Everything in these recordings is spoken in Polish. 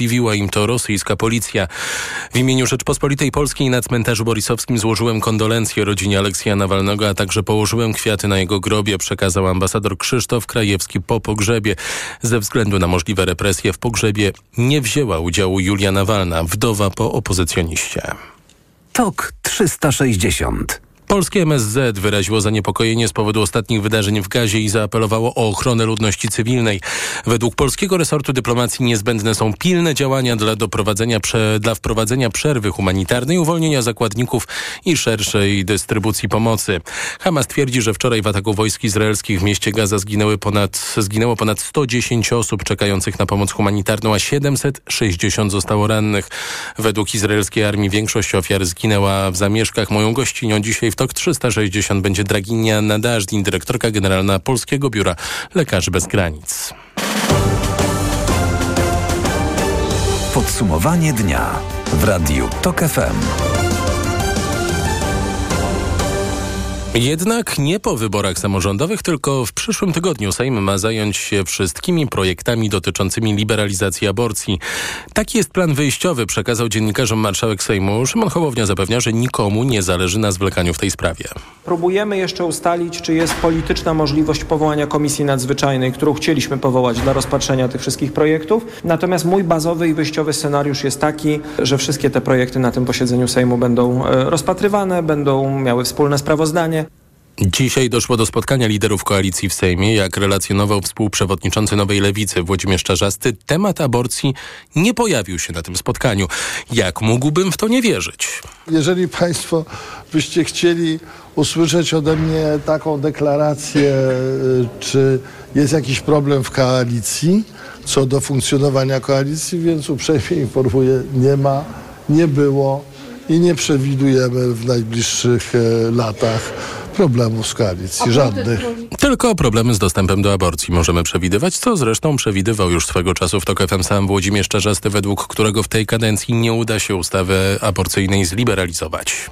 umożliwiła im to rosyjska policja. W imieniu Rzeczpospolitej Polskiej na cmentarzu borisowskim złożyłem kondolencje rodzinie Aleksja Nawalnego, a także położyłem kwiaty na jego grobie, przekazał ambasador Krzysztof Krajewski po pogrzebie. Ze względu na możliwe represje w pogrzebie nie wzięła udziału Julia Nawalna, wdowa po opozycjoniście. TOK 360 Polskie MSZ wyraziło zaniepokojenie z powodu ostatnich wydarzeń w Gazie i zaapelowało o ochronę ludności cywilnej. Według polskiego resortu dyplomacji niezbędne są pilne działania dla, doprowadzenia prze, dla wprowadzenia przerwy humanitarnej, uwolnienia zakładników i szerszej dystrybucji pomocy. Hamas twierdzi, że wczoraj w ataku wojsk izraelskich w mieście Gaza zginęły ponad, zginęło ponad 110 osób czekających na pomoc humanitarną, a 760 zostało rannych. Według izraelskiej armii większość ofiar zginęła w zamieszkach. Moją gościnią dzisiaj w TOK 360 będzie Draginia Nadażdin, dyrektorka generalna Polskiego Biura Lekarzy Bez Granic. Podsumowanie dnia w Radiu TOK FM. Jednak nie po wyborach samorządowych, tylko w przyszłym tygodniu Sejm ma zająć się wszystkimi projektami dotyczącymi liberalizacji aborcji. Taki jest plan wyjściowy, przekazał dziennikarzom marszałek Sejmu. Szymon Hołownia zapewnia, że nikomu nie zależy na zwlekaniu w tej sprawie. Próbujemy jeszcze ustalić, czy jest polityczna możliwość powołania komisji nadzwyczajnej, którą chcieliśmy powołać dla rozpatrzenia tych wszystkich projektów. Natomiast mój bazowy i wyjściowy scenariusz jest taki, że wszystkie te projekty na tym posiedzeniu Sejmu będą e, rozpatrywane, będą miały wspólne sprawozdanie. Dzisiaj doszło do spotkania liderów koalicji w Sejmie. Jak relacjonował współprzewodniczący Nowej Lewicy Włodzimierz Czarzasty, temat aborcji nie pojawił się na tym spotkaniu. Jak mógłbym w to nie wierzyć? Jeżeli Państwo byście chcieli usłyszeć ode mnie taką deklarację, y, czy jest jakiś problem w koalicji co do funkcjonowania koalicji, więc uprzejmie informuję, nie ma, nie było i nie przewidujemy w najbliższych e, latach problemów z koalicji, żadnych. Tylko problemy z dostępem do aborcji możemy przewidywać, co zresztą przewidywał już swego czasu w TOK FM sam Włodzimierz Czarzasty, według którego w tej kadencji nie uda się ustawy aborcyjnej zliberalizować.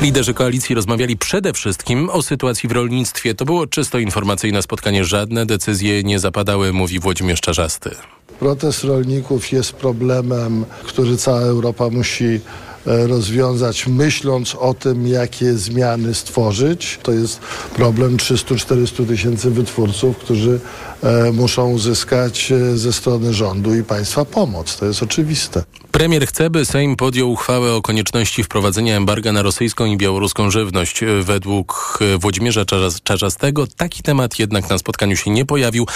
Liderzy koalicji rozmawiali przede wszystkim o sytuacji w rolnictwie. To było czysto informacyjne spotkanie. Żadne decyzje nie zapadały, mówi Włodzimierz Czarzasty. Protest rolników jest problemem, który cała Europa musi rozwiązać, myśląc o tym, jakie zmiany stworzyć. To jest problem 300-400 tysięcy wytwórców, którzy e, muszą uzyskać e, ze strony rządu i państwa pomoc. To jest oczywiste. Premier chce, by Sejm podjął uchwałę o konieczności wprowadzenia embarga na rosyjską i białoruską żywność. Według Włodzimierza Czarzastego taki temat jednak na spotkaniu się nie pojawił.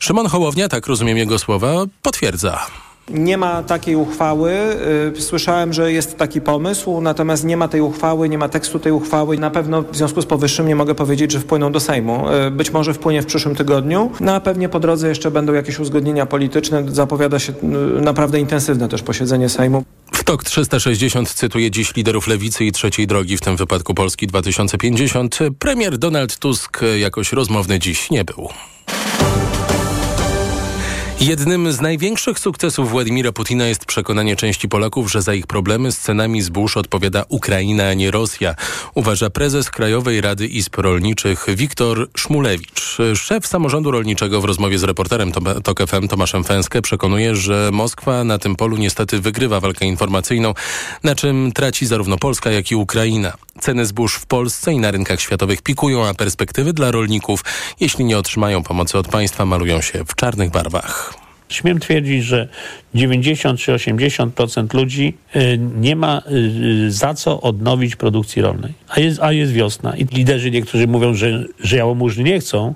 Szymon Hołownia, tak rozumiem jego słowa, potwierdza. Nie ma takiej uchwały. Y, słyszałem, że jest taki pomysł, natomiast nie ma tej uchwały, nie ma tekstu tej uchwały. Na pewno w związku z powyższym nie mogę powiedzieć, że wpłyną do Sejmu. Y, być może wpłynie w przyszłym tygodniu, no a pewnie po drodze jeszcze będą jakieś uzgodnienia polityczne. Zapowiada się y, naprawdę intensywne też posiedzenie Sejmu. W TOK 360 cytuje dziś liderów Lewicy i Trzeciej Drogi, w tym wypadku Polski 2050. Premier Donald Tusk jakoś rozmowny dziś nie był. Jednym z największych sukcesów Władimira Putina jest przekonanie części Polaków, że za ich problemy z cenami zbóż odpowiada Ukraina, a nie Rosja, uważa prezes Krajowej Rady Izb Rolniczych Wiktor Szmulewicz. Szef samorządu rolniczego w rozmowie z reporterem TOK FM Tomaszem Fęskę przekonuje, że Moskwa na tym polu niestety wygrywa walkę informacyjną, na czym traci zarówno Polska, jak i Ukraina. Ceny zbóż w Polsce i na rynkach światowych pikują, a perspektywy dla rolników, jeśli nie otrzymają pomocy od państwa, malują się w czarnych barwach. Śmiem twierdzić, że 90 czy 80% ludzi y, nie ma y, za co odnowić produkcji rolnej. A jest, a jest wiosna i liderzy niektórzy mówią, że, że jałmużny nie chcą,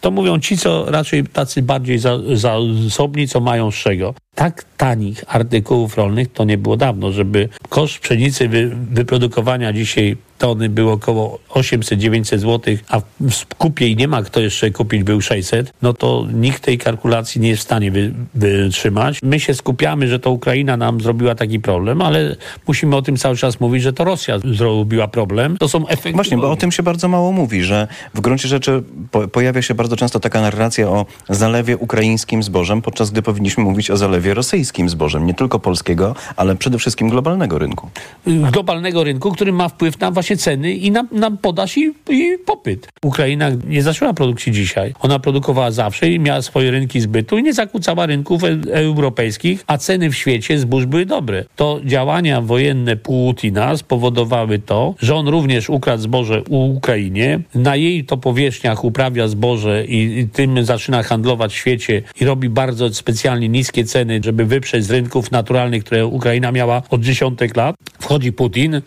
to mówią ci, co raczej tacy bardziej zasobni, co mają z czego. Tak tanich artykułów rolnych to nie było dawno, żeby koszt pszenicy wy, wyprodukowania dzisiaj tony był około 800-900 zł, a w skupie i nie ma kto jeszcze kupić był 600, no to nikt tej kalkulacji nie jest w stanie wy, wytrzymać. My się skupiamy, że to Ukraina nam zrobiła taki problem, ale musimy o tym cały czas mówić, że to Rosja zrobiła problem. To są efekty. Właśnie, bo o tym się bardzo mało mówi, że w gruncie rzeczy po, pojawia się bardzo często taka narracja o zalewie ukraińskim zbożem, podczas gdy powinniśmy mówić o zalewie rosyjskim zbożem, nie tylko polskiego, ale przede wszystkim globalnego rynku. globalnego rynku, który ma wpływ na właśnie ceny i na, na podaż i, i popyt. Ukraina nie zaczęła produkcji dzisiaj. Ona produkowała zawsze i miała swoje rynki zbytu i nie zakłócała rynków e europejskich, a ceny w świecie zbóż były dobre. To działania wojenne Putina spowodowały to, że on również ukradł zboże u Ukrainie, na jej to powierzchniach uprawia zboże i, i tym zaczyna handlować w świecie i robi bardzo specjalnie niskie ceny, żeby wyprzeć z rynków naturalnych, które Ukraina miała od dziesiątek lat. Wchodzi Putin,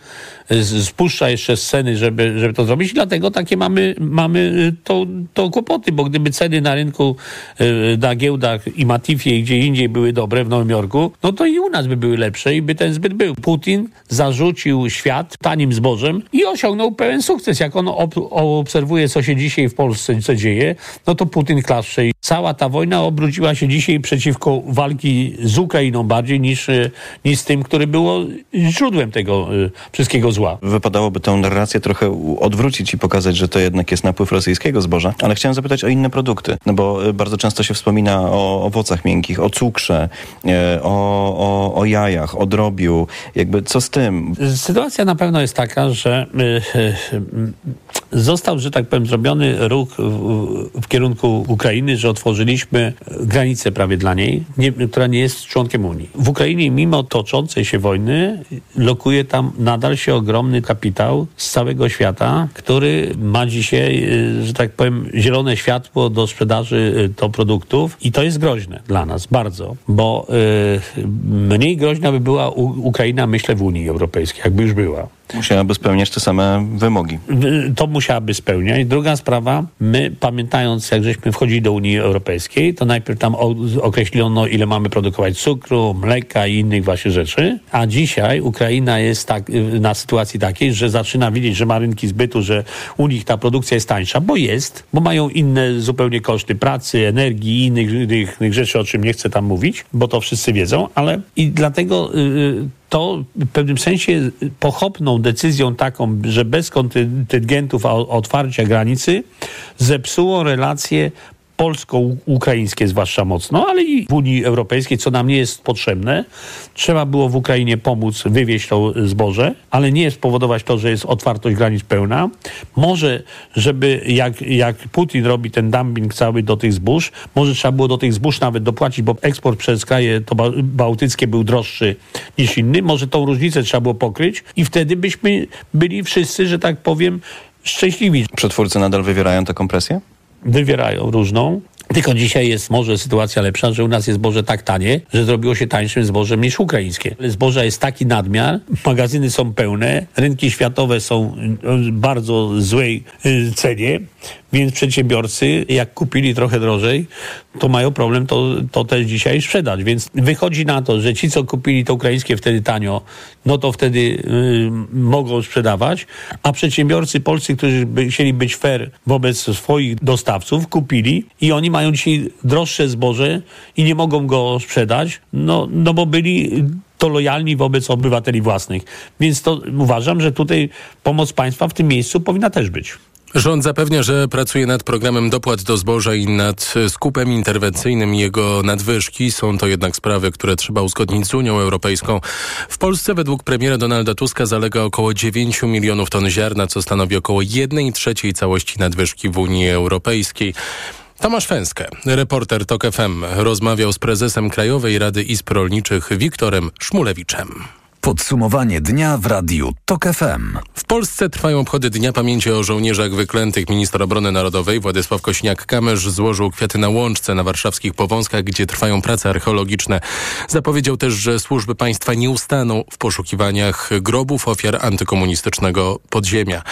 spuszcza jeszcze sceny, żeby, żeby to zrobić. Dlatego takie mamy, mamy to, to kłopoty, bo gdyby ceny na rynku, y, na giełdach i Matifie i gdzie indziej były dobre w Nowym Jorku, no to i u nas by były lepsze i by ten zbyt był. Putin zarzucił świat tanim zbożem i osiągnął pełen sukces. Jak on ob obserwuje, co się dzisiaj w Polsce co dzieje, no to Putin klaszcze. I cała ta wojna obróciła się dzisiaj przeciwko walki z Ukrainą bardziej niż, y, niż z tym, który było źródłem tego y, wszystkiego zła. Wypadałoby tę narrację trochę odwrócić i pokazać, że to jednak jest napływ rosyjskiego zboża, ale chciałem zapytać o inne produkty, no bo y, bardzo często się wspomina o owocach miękkich, o cukrze, o, o, o jajach, o drobiu, jakby co z tym? Sytuacja na pewno jest taka, że został, że tak powiem, zrobiony ruch w, kierunku Ukrainy, że otworzyliśmy granicę prawie dla niej, nie, która nie jest członkiem Unii. W Ukrainie, mimo toczącej się wojny, lokuje tam nadal się ogromny kapitał z całego świata, który ma dzisiaj, y, że tak powiem, zielone światło do sprzedaży y, to produktów i to jest groźne dla nas bardzo, bo y, mniej groźna by była Ukraina, myślę, w Unii Europejskiej, jakby już była. Musiałaby spełniać te same wymogi. W- To musiałaby spełniać. Druga sprawa, my pamiętając, jak żeśmy wchodzili do Unii Europejskiej, to najpierw tam określono, ile mamy produkować cukru, mleka i innych właśnie rzeczy, a dzisiaj Ukraina jest tak, y, na sytuacji takiej, że zaczyna widzieć, że ma rynki zbytu, że u nich ta produkcja jest tańsza, bo jest, bo mają inne zupełnie koszty pracy, energii i innych, innych, rzeczy, o czym nie chcę tam mówić, bo to wszyscy wiedzą, ale i dlatego y, to w pewnym sensie pochopną decyzją taką, że bez kontyngentów otwarcia granicy zepsuło relacje polsko-ukraińskie zwłaszcza mocno, ale i w Unii Europejskiej, co nam nie jest potrzebne. Trzeba było w Ukrainie pomóc wywieźć to zboże, ale nie spowodować to, że jest otwartość granic pełna. Może, żeby jak, jak Putin robi ten dumping cały do tych zbóż, może trzeba było do tych zbóż nawet dopłacić, bo eksport przez kraje to ba- bałtyckie był droższy niż inny. Może tą różnicę trzeba było pokryć i wtedy byśmy byli wszyscy, że tak powiem, szczęśliwi Przetwórcy nadal wywierają tę kompresję? Wywierają różną. Tylko dzisiaj jest może sytuacja lepsza, że u nas jest zboże tak tanie, że zrobiło się tańszym zbożem niż ukraińskie. Ale Zboża jest taki nadmiar, magazyny są pełne, rynki światowe są w bardzo złej y, cenie, więc przedsiębiorcy, jak kupili trochę drożej, to mają problem to, to też dzisiaj sprzedać. Więc wychodzi na to, że ci, co kupili to ukraińskie wtedy tanio, no to wtedy y, mogą sprzedawać, a przedsiębiorcy polscy, którzy by chcieli być fair wobec swoich dostawców, kupili i oni mają dzisiaj droższe zboże i nie mogą go sprzedać, no, no bo byli to lojalni wobec obywateli własnych. Więc to uważam, że tutaj pomoc państwa w tym miejscu powinna też być. Rząd zapewnia, że pracuje nad programem dopłat do zboża i nad skupem interwencyjnym jego nadwyżki. Są to jednak sprawy, które trzeba uzgodnić z Unią Europejską. W Polsce według premiera Donalda Tuska zalega około 9 milionów ton ziarna, co stanowi około 1 trzeciej całości nadwyżki w Unii Europejskiej. Tomasz Fęskę, reporter TOK FM, rozmawiał z prezesem Krajowej Rady Izb Rolniczych Wiktorem Szmulewiczem. Podsumowanie dnia w radiu TOK FM. W Polsce trwają obchody Dnia Pamięci o Żołnierzach Wyklętych. Minister Obrony Narodowej Władysław Kośniak-Kamysz złożył kwiaty na Łączce na warszawskich Powązkach, gdzie trwają prace archeologiczne. Zapowiedział też, że służby państwa nie ustaną w poszukiwaniach grobów ofiar antykomunistycznego podziemia.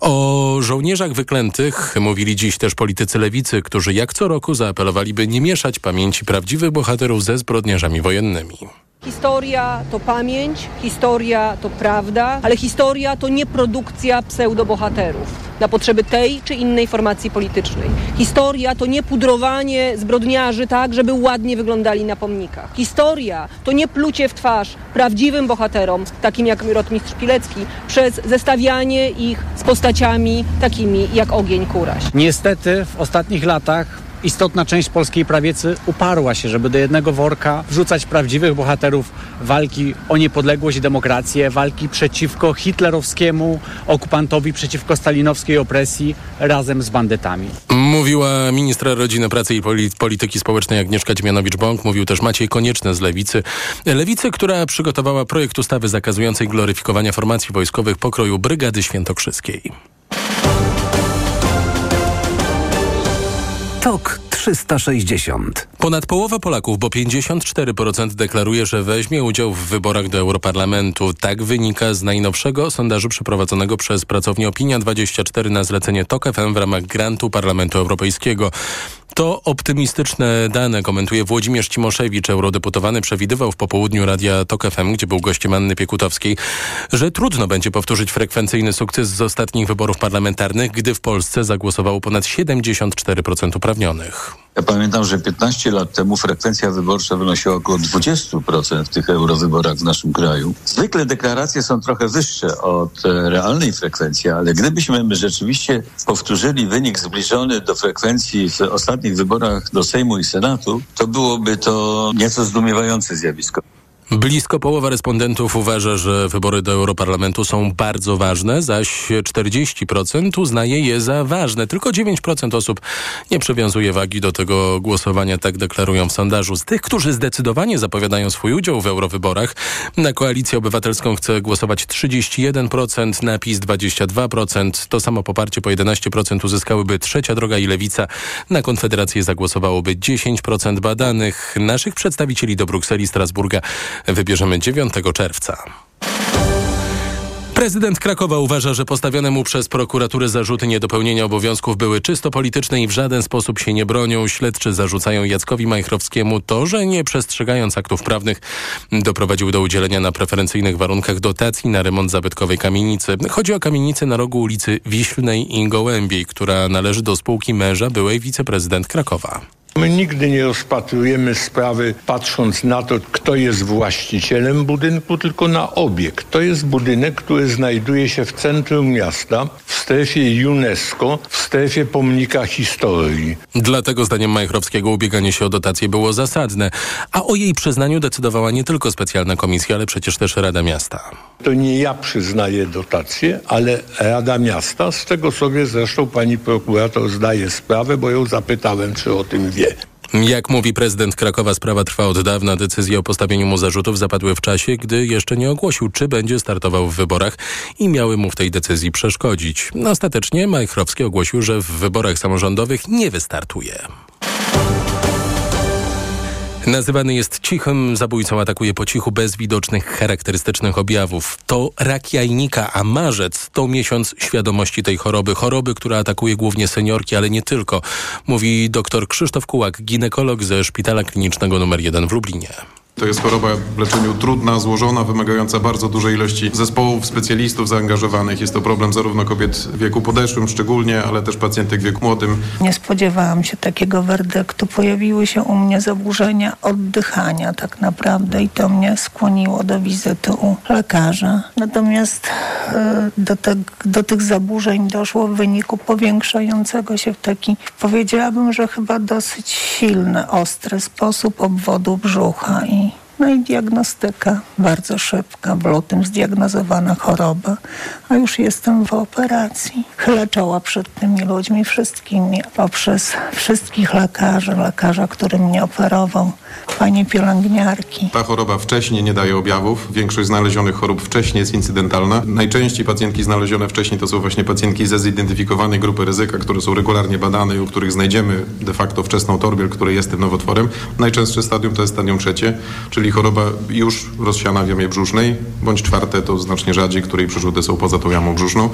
O żołnierzach wyklętych mówili dziś też politycy lewicy, którzy jak co roku zaapelowali, by nie mieszać pamięci prawdziwych bohaterów ze zbrodniarzami wojennymi. Historia to pamięć, historia to prawda, ale historia to nie produkcja pseudobohaterów na potrzeby tej czy innej formacji politycznej. Historia to nie pudrowanie zbrodniarzy tak, żeby ładnie wyglądali na pomnikach. Historia to nie plucie w twarz prawdziwym bohaterom, takim jak rotmistrz Pilecki, przez zestawianie ich z postaciami takimi jak Ogień Kuraś. Niestety w ostatnich latach istotna część polskiej prawicy uparła się, żeby do jednego worka wrzucać prawdziwych bohaterów walki o niepodległość i demokrację, walki przeciwko hitlerowskiemu okupantowi, przeciwko stalinowskiej opresji razem z bandytami. Mówiła ministra rodziny, pracy i polityki społecznej Agnieszka Dziemianowicz-Bąk. Mówił też Maciej Konieczny z Lewicy. Lewicy, która przygotowała projekt ustawy zakazującej gloryfikowania formacji wojskowych pokroju Brygady Świętokrzyskiej. TOK 360. Ponad połowa Polaków, bo 54% deklaruje, że weźmie udział w wyborach do Europarlamentu. Tak wynika z najnowszego sondażu przeprowadzonego przez pracownię Opinia24 na zlecenie TOK FM w ramach grantu Parlamentu Europejskiego. To optymistyczne dane, komentuje Włodzimierz Cimoszewicz, eurodeputowany, przewidywał w popołudniu Radia TOK FM, gdzie był gościem Anny Piekutowskiej, że trudno będzie powtórzyć frekwencyjny sukces z ostatnich wyborów parlamentarnych, gdy w Polsce zagłosowało ponad 74% uprawnionych. Ja pamiętam, że 15 lat temu frekwencja wyborcza wynosiła około 20% w tych eurowyborach w naszym kraju. Zwykle deklaracje są trochę wyższe od e, realnej frekwencji, ale gdybyśmy my rzeczywiście powtórzyli wynik zbliżony do frekwencji w ostatnich wyborach do Sejmu i Senatu, to byłoby to nieco zdumiewające zjawisko. Blisko połowa respondentów uważa, że wybory do Europarlamentu są bardzo ważne, zaś 40% uznaje je za ważne. Tylko 9% osób nie przywiązuje wagi do tego głosowania, tak deklarują w sondażu. Z tych, którzy zdecydowanie zapowiadają swój udział w eurowyborach, na Koalicję Obywatelską chce głosować 31%, na PiS 22%. To samo poparcie po 11% uzyskałyby Trzecia Droga i Lewica. Na Konfederację zagłosowałoby 10% badanych. Naszych przedstawicieli do Brukseli, Strasburga wybierzemy 9 czerwca. Prezydent Krakowa uważa, że postawione mu przez prokuraturę zarzuty niedopełnienia obowiązków były czysto polityczne i w żaden sposób się nie bronią. Śledczy zarzucają Jackowi Majchrowskiemu to, że nie przestrzegając aktów prawnych doprowadził do udzielenia na preferencyjnych warunkach dotacji na remont zabytkowej kamienicy. Chodzi o kamienicę na rogu ulicy Wiślnej i Gołębiej, która należy do spółki męża byłej wiceprezydent Krakowa. My nigdy nie rozpatrujemy sprawy patrząc na to, kto jest właścicielem budynku, tylko na obiekt. To jest budynek, który znajduje się w centrum miasta, w strefie UNESCO, w strefie pomnika historii. Dlatego zdaniem Majchrowskiego ubieganie się o dotację było zasadne, a o jej przyznaniu decydowała nie tylko specjalna komisja, ale przecież też Rada Miasta. To nie ja przyznaję dotację, ale Rada Miasta, z czego sobie zresztą pani prokurator zdaje sprawę, bo ją zapytałem, czy o tym wie. Jak mówi prezydent Krakowa, sprawa trwa od dawna. Decyzje o postawieniu mu zarzutów zapadły w czasie, gdy jeszcze nie ogłosił, czy będzie startował w wyborach i miały mu w tej decyzji przeszkodzić. Ostatecznie Majchrowski ogłosił, że w wyborach samorządowych nie wystartuje. Nazywany jest cichym zabójcą, atakuje po cichu bez widocznych charakterystycznych objawów. To rak jajnika, a marzec to miesiąc świadomości tej choroby. Choroby, która atakuje głównie seniorki, ale nie tylko, mówi dr Krzysztof Kułak, ginekolog ze Szpitala Klinicznego nr 1 w Lublinie. To jest choroba w leczeniu trudna, złożona, wymagająca bardzo dużej ilości zespołów, specjalistów zaangażowanych. Jest to problem zarówno kobiet w wieku podeszłym szczególnie, ale też pacjentek w wieku młodym. Nie spodziewałam się takiego werdyktu. Pojawiły się u mnie zaburzenia oddychania tak naprawdę i to mnie skłoniło do wizyty u lekarza. Natomiast e, do, te, do tych zaburzeń doszło w wyniku powiększającego się w taki, powiedziałabym, że chyba dosyć silny, ostry sposób obwodu brzucha i no i diagnostyka bardzo szybka. W lutym zdiagnozowana choroba, a już jestem w operacji. Chylę czoła przed tymi ludźmi wszystkimi poprzez wszystkich lekarzy, lekarza, który mnie operował, panie pielęgniarki. Ta choroba wcześniej nie daje objawów. Większość znalezionych chorób wcześniej jest incydentalna. Najczęściej pacjentki znalezione wcześniej to są właśnie pacjentki ze zidentyfikowanej grupy ryzyka, które są regularnie badane i u których znajdziemy de facto wczesną torbiel, który jest tym nowotworem. Najczęstsze stadium to jest stadium trzecie, czyli choroba już rozsiana w jamie brzusznej, bądź czwarte to znacznie rzadziej, której przerzuty są poza tą jamą brzuszną.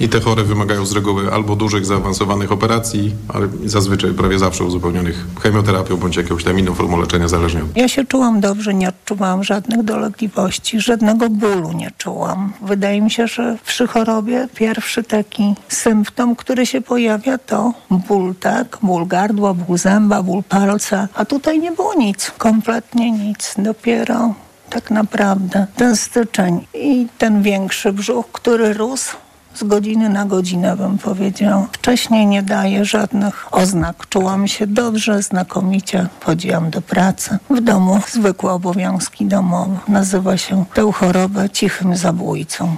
I te chore wymagają z reguły albo dużych, zaawansowanych operacji, ale zazwyczaj prawie zawsze uzupełnionych chemioterapią bądź jakąś tam inną formą leczenia zależnie. Ja się czułam dobrze, nie odczuwałam żadnych dolegliwości, żadnego bólu nie czułam. Wydaje mi się, że przy chorobie pierwszy taki symptom, który się pojawia to ból, tak? Ból gardła, ból zęba, ból palca, a tutaj nie było nic, kompletnie nic. Dopiero tak naprawdę ten styczeń i ten większy brzuch, który rósł z godziny na godzinę bym powiedział. Wcześniej nie daje żadnych oznak. Czułam się dobrze, znakomicie. Chodziłam do pracy. W domu zwykłe obowiązki domowe. Nazywa się tę chorobę cichym zabójcą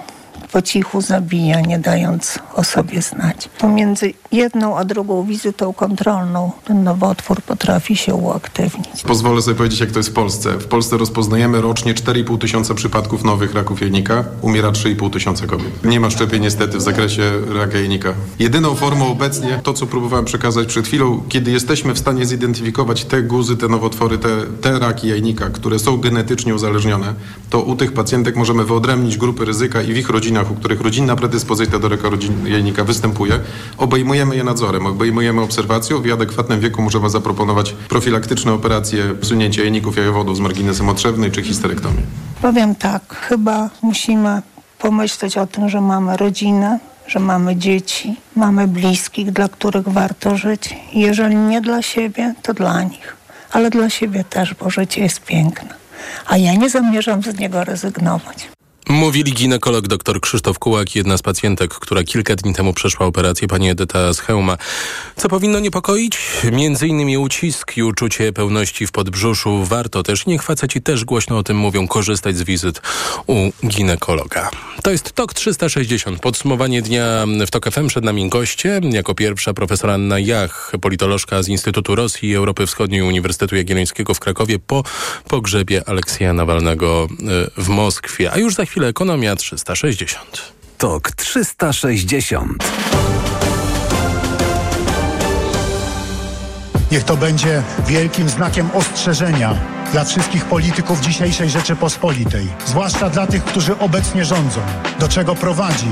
po cichu zabija, nie dając o sobie znać. Pomiędzy jedną a drugą wizytą kontrolną ten nowotwór potrafi się uaktywnić. Pozwolę sobie powiedzieć, jak to jest w Polsce. W Polsce rozpoznajemy rocznie 4,5 tysiąca przypadków nowych raków jajnika. Umiera 3,5 tysiąca kobiet. Nie ma szczepień niestety w zakresie raka jajnika. Jedyną formą obecnie, to co próbowałem przekazać przed chwilą, kiedy jesteśmy w stanie zidentyfikować te guzy, te nowotwory, te, te raki jajnika, które są genetycznie uzależnione, to u tych pacjentek możemy wyodrębnić grupy ryzyka i w ich rodzinach rodzinach, u których rodzinna predyspozycja do raka jajnika występuje, obejmujemy je nadzorem, obejmujemy obserwacją. W adekwatnym wieku możemy zaproponować profilaktyczne operacje usunięcia jajników jajowodów z marginesem otrzewnej czy histerektomię. Powiem tak, chyba musimy pomyśleć o tym, że mamy rodzinę, że mamy dzieci, mamy bliskich, dla których warto żyć. Jeżeli nie dla siebie, to dla nich. Ale dla siebie też, bo życie jest piękne. A ja nie zamierzam z niego rezygnować. Mówili ginekolog dr Krzysztof Kułak, jedna z pacjentek, która kilka dni temu przeszła operację, pani Edyta Scheuma. Co powinno niepokoić? Między innymi ucisk i uczucie pełności w podbrzuszu. Warto też, niech faceci też głośno o tym mówią, korzystać z wizyt u ginekologa. To jest TOK 360. Podsumowanie dnia w TOK FM. Przed nami goście. Jako pierwsza profesor Anna Jach, politolożka z Instytutu Rosji i Europy Wschodniej Uniwersytetu Jagiellońskiego w Krakowie po pogrzebie Aleksja Nawalnego e, w Moskwie. A już za chwilę chwilę ekonomia 360. Tok 360. Niech to będzie wielkim znakiem ostrzeżenia dla wszystkich polityków dzisiejszej Rzeczypospolitej, zwłaszcza dla tych, którzy obecnie rządzą. Do czego prowadzi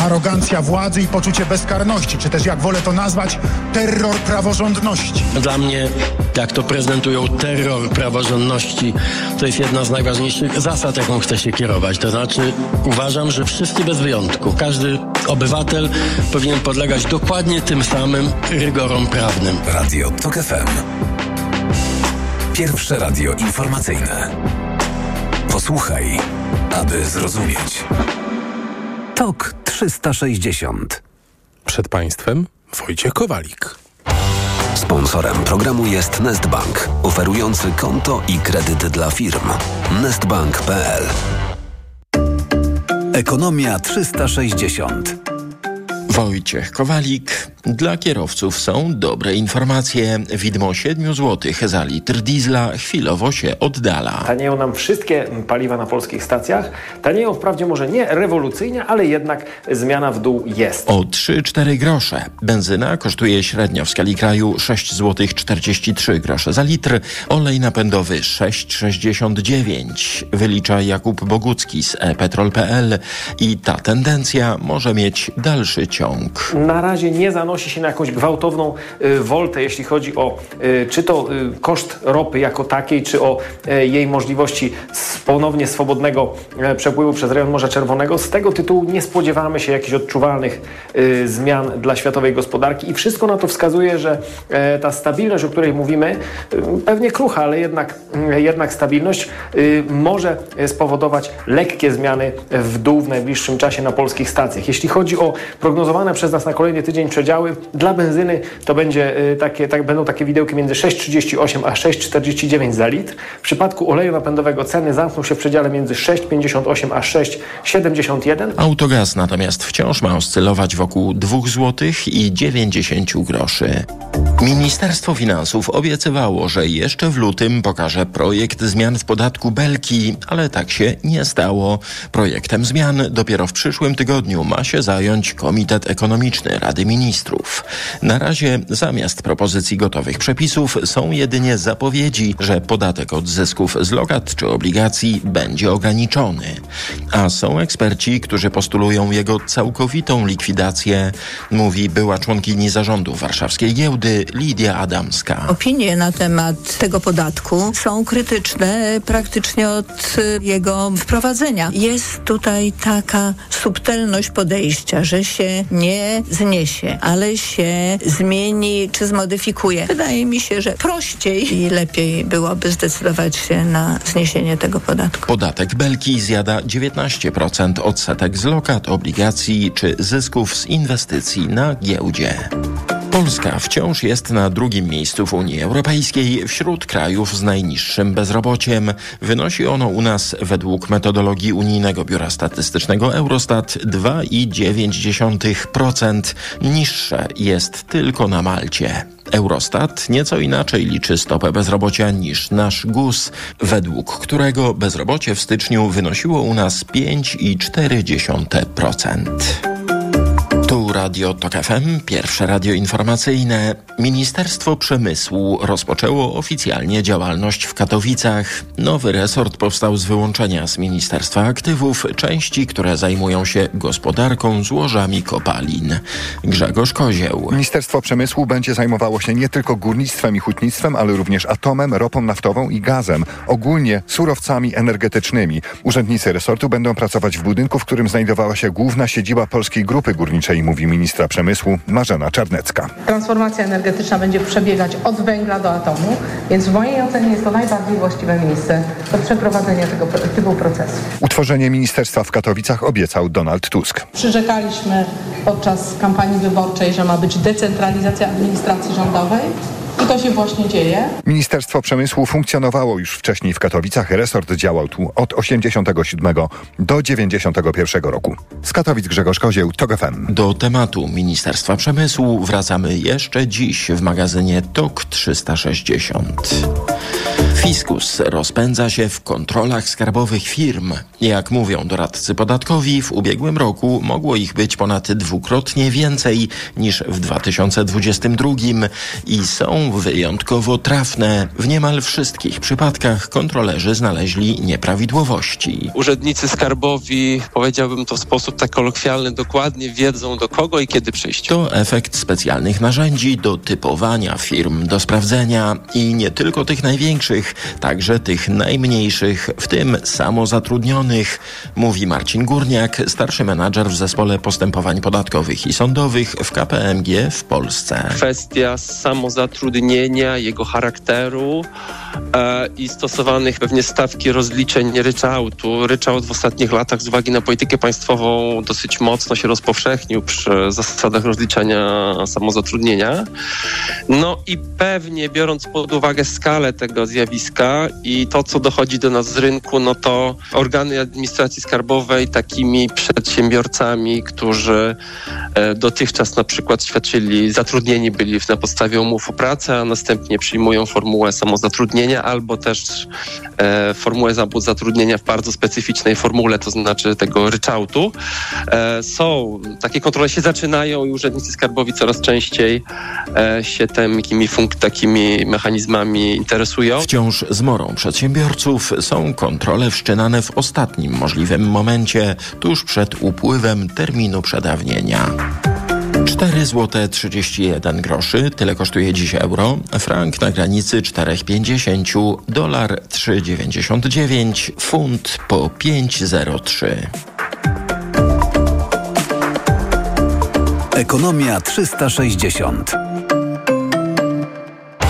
arogancja władzy i poczucie bezkarności, czy też jak wolę to nazwać, terror praworządności. Dla mnie, jak to prezentują terror praworządności, to jest jedna z najważniejszych zasad, jaką chcę się kierować. To znaczy, uważam, że wszyscy bez wyjątku, każdy obywatel powinien podlegać dokładnie tym samym rygorom prawnym. Radio TOK FM. Pierwsze radio informacyjne. Posłuchaj, aby zrozumieć. TOK 360. Przed Państwem Wojciech Kowalik. Sponsorem programu jest Nestbank, oferujący konto i kredyt dla firm. Nestbank.pl Ekonomia 360. Wojciech Kowalik. Dla kierowców są dobre informacje. Widmo 7 zł za litr diesla chwilowo się oddala. Tanieją nam wszystkie paliwa na polskich stacjach. Tanieją wprawdzie może nie rewolucyjnie, ale jednak zmiana w dół jest. O 3-4 grosze. Benzyna kosztuje średnio w skali kraju 6 zł 43 grosze za litr. Olej napędowy 6,69. Wylicza Jakub Bogucki z ePetrol.pl i ta tendencja może mieć dalszy ciąg ciąg. Na razie nie zanosi się na jakąś gwałtowną y, woltę, jeśli chodzi o y, czy to y, koszt ropy jako takiej, czy o y, jej możliwości ponownie swobodnego y, przepływu przez rejon Morza Czerwonego. Z tego tytułu nie spodziewamy się jakichś odczuwalnych zmian dla światowej gospodarki i wszystko na to wskazuje, że ta stabilność, o której mówimy, pewnie krucha, ale jednak, jednak stabilność może spowodować lekkie zmiany w dół w najbliższym czasie na polskich stacjach. Jeśli chodzi o prognozowanie przez nas na kolejny tydzień przedziały. Dla benzyny to będzie y, takie, tak, będą takie widełki między 6,38 a 6,49 za litr. W przypadku oleju napędowego ceny zamkną się w przedziale między 6,58 a 6,71. Autogaz natomiast wciąż ma oscylować wokół 2 zł i 90 groszy. Ministerstwo Finansów obiecywało, że jeszcze w lutym pokaże projekt zmian w podatku Belki, ale tak się nie stało. Projektem zmian dopiero w przyszłym tygodniu ma się zająć Komitet Komitet Ekonomiczny Rady Ministrów. Na razie zamiast propozycji gotowych przepisów są jedynie zapowiedzi, że podatek od zysków z lokat czy obligacji będzie ograniczony. A są eksperci, którzy postulują jego całkowitą likwidację, mówi była członkini zarządu warszawskiej giełdy Lidia Adamska. Opinie na temat tego podatku są krytyczne praktycznie od jego wprowadzenia. Jest tutaj taka subtelność podejścia, że się nie zniesie, ale się zmieni czy zmodyfikuje. Wydaje mi się, że prościej i lepiej byłoby zdecydować się na zniesienie tego podatku. Podatek Belki zjada 19% odsetek z lokat, obligacji czy zysków z inwestycji na giełdzie. Polska wciąż jest na drugim miejscu w Unii Europejskiej wśród krajów z najniższym bezrobociem. Wynosi ono u nas według metodologii Unijnego Biura Statystycznego Eurostat 2,9%. Niższe jest tylko na Malcie. Eurostat nieco inaczej liczy stopę bezrobocia niż nasz GUS, według którego bezrobocie w styczniu wynosiło u nas 5,4%. Radio TOK FM, pierwsze radio informacyjne. Ministerstwo Przemysłu rozpoczęło oficjalnie działalność w Katowicach. Nowy resort powstał z wyłączenia z Ministerstwa Aktywów części, które zajmują się gospodarką złożami kopalin. Grzegorz Kozieł. Ministerstwo Przemysłu będzie zajmowało się nie tylko górnictwem i hutnictwem, ale również atomem, ropą naftową i gazem. Ogólnie surowcami energetycznymi. Urzędnicy resortu będą pracować w budynku, w którym znajdowała się główna siedziba Polskiej Grupy Górniczej, mówi ministra przemysłu Marzena Czarnecka. Transformacja energetyczna będzie przebiegać od węgla do atomu, więc w mojej ocenie jest to najbardziej właściwe miejsce do przeprowadzenia tego typu procesu. Utworzenie ministerstwa w Katowicach obiecał Donald Tusk. Przyrzekaliśmy podczas kampanii wyborczej, że ma być decentralizacja administracji rządowej. I to się właśnie dzieje. Ministerstwo Przemysłu funkcjonowało już wcześniej w Katowicach. Resort działał tu od 87 do 91 roku. Z Katowic Grzegorz Kozieł, TOG FM. Do tematu Ministerstwa Przemysłu wracamy jeszcze dziś w magazynie TOK 360. Fiskus rozpędza się w kontrolach skarbowych firm. Jak mówią doradcy podatkowi, w ubiegłym roku mogło ich być ponad dwukrotnie więcej niż w 2022 i są wyjątkowo trafne. W niemal wszystkich przypadkach kontrolerzy znaleźli nieprawidłowości. Urzędnicy skarbowi, powiedziałbym to w sposób tak kolokwialny, dokładnie wiedzą do kogo i kiedy przyjść. To efekt specjalnych narzędzi do typowania firm, do sprawdzenia i nie tylko tych największych, także tych najmniejszych, w tym samozatrudnionych, mówi Marcin Górniak, starszy menadżer w zespole postępowań podatkowych i sądowych w KPMG w Polsce. Kwestia samozatrudnienia, jego charakteru e, i stosowanych pewnie stawki rozliczeń ryczałtu. Ryczałt w ostatnich latach z uwagi na politykę państwową dosyć mocno się rozpowszechnił przy zasadach rozliczania samozatrudnienia. No i pewnie biorąc pod uwagę skalę tego zjawiska i to, co dochodzi do nas z rynku, no to organy administracji skarbowej takimi przedsiębiorcami, którzy e, dotychczas na przykład świadczyli, zatrudnieni byli na podstawie umów o pracę, a następnie przyjmują formułę samozatrudnienia albo też e, formułę zatrudnienia w bardzo specyficznej formule, to znaczy tego ryczałtu. E, są, takie kontrole się zaczynają i urzędnicy skarbowi coraz częściej e, się takimi, funk- takimi mechanizmami interesują. Wciąż zmorą przedsiębiorców są kontrole wszczynane w ostatnim możliwym momencie, tuż przed upływem terminu przedawnienia. 4 zł 31 groszy, tyle kosztuje dziś euro, frank na granicy 4,50, dolar 3,99, funt po 5,03. Ekonomia 360.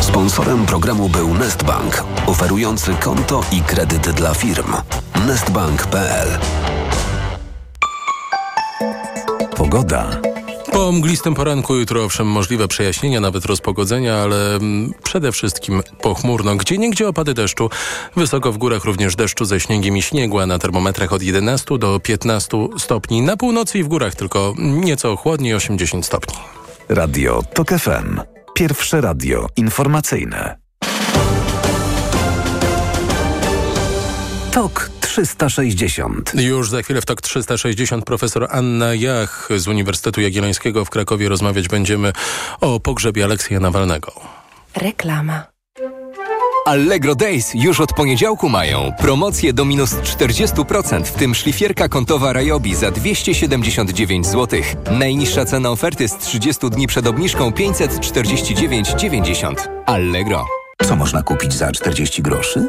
Sponsorem programu był Nestbank, oferujący konto i kredyt dla firm. Nestbank.pl Pogoda. Po mglistym poranku jutro owszem możliwe przejaśnienia, nawet rozpogodzenia, ale mm, przede wszystkim pochmurno. Gdzie niegdzie opady deszczu. Wysoko w górach również deszczu ze śniegiem i śniegu, a na termometrach od 11 do 15 stopni. Na północy i w górach tylko nieco chłodniej 80 stopni. Radio TOK FM. Pierwsze radio informacyjne. TOK 360. Już za chwilę w TOK 360 profesor Anna Jach z Uniwersytetu Jagiellońskiego w Krakowie rozmawiać będziemy o pogrzebie Aleksja Nawalnego. Reklama. Allegro Days już od poniedziałku mają promocje do minus 40%, w tym szlifierka kątowa Rayobi za 279 zł. Najniższa cena oferty z 30 dni przed obniżką 549,90. Allegro. Co można kupić za 40 groszy?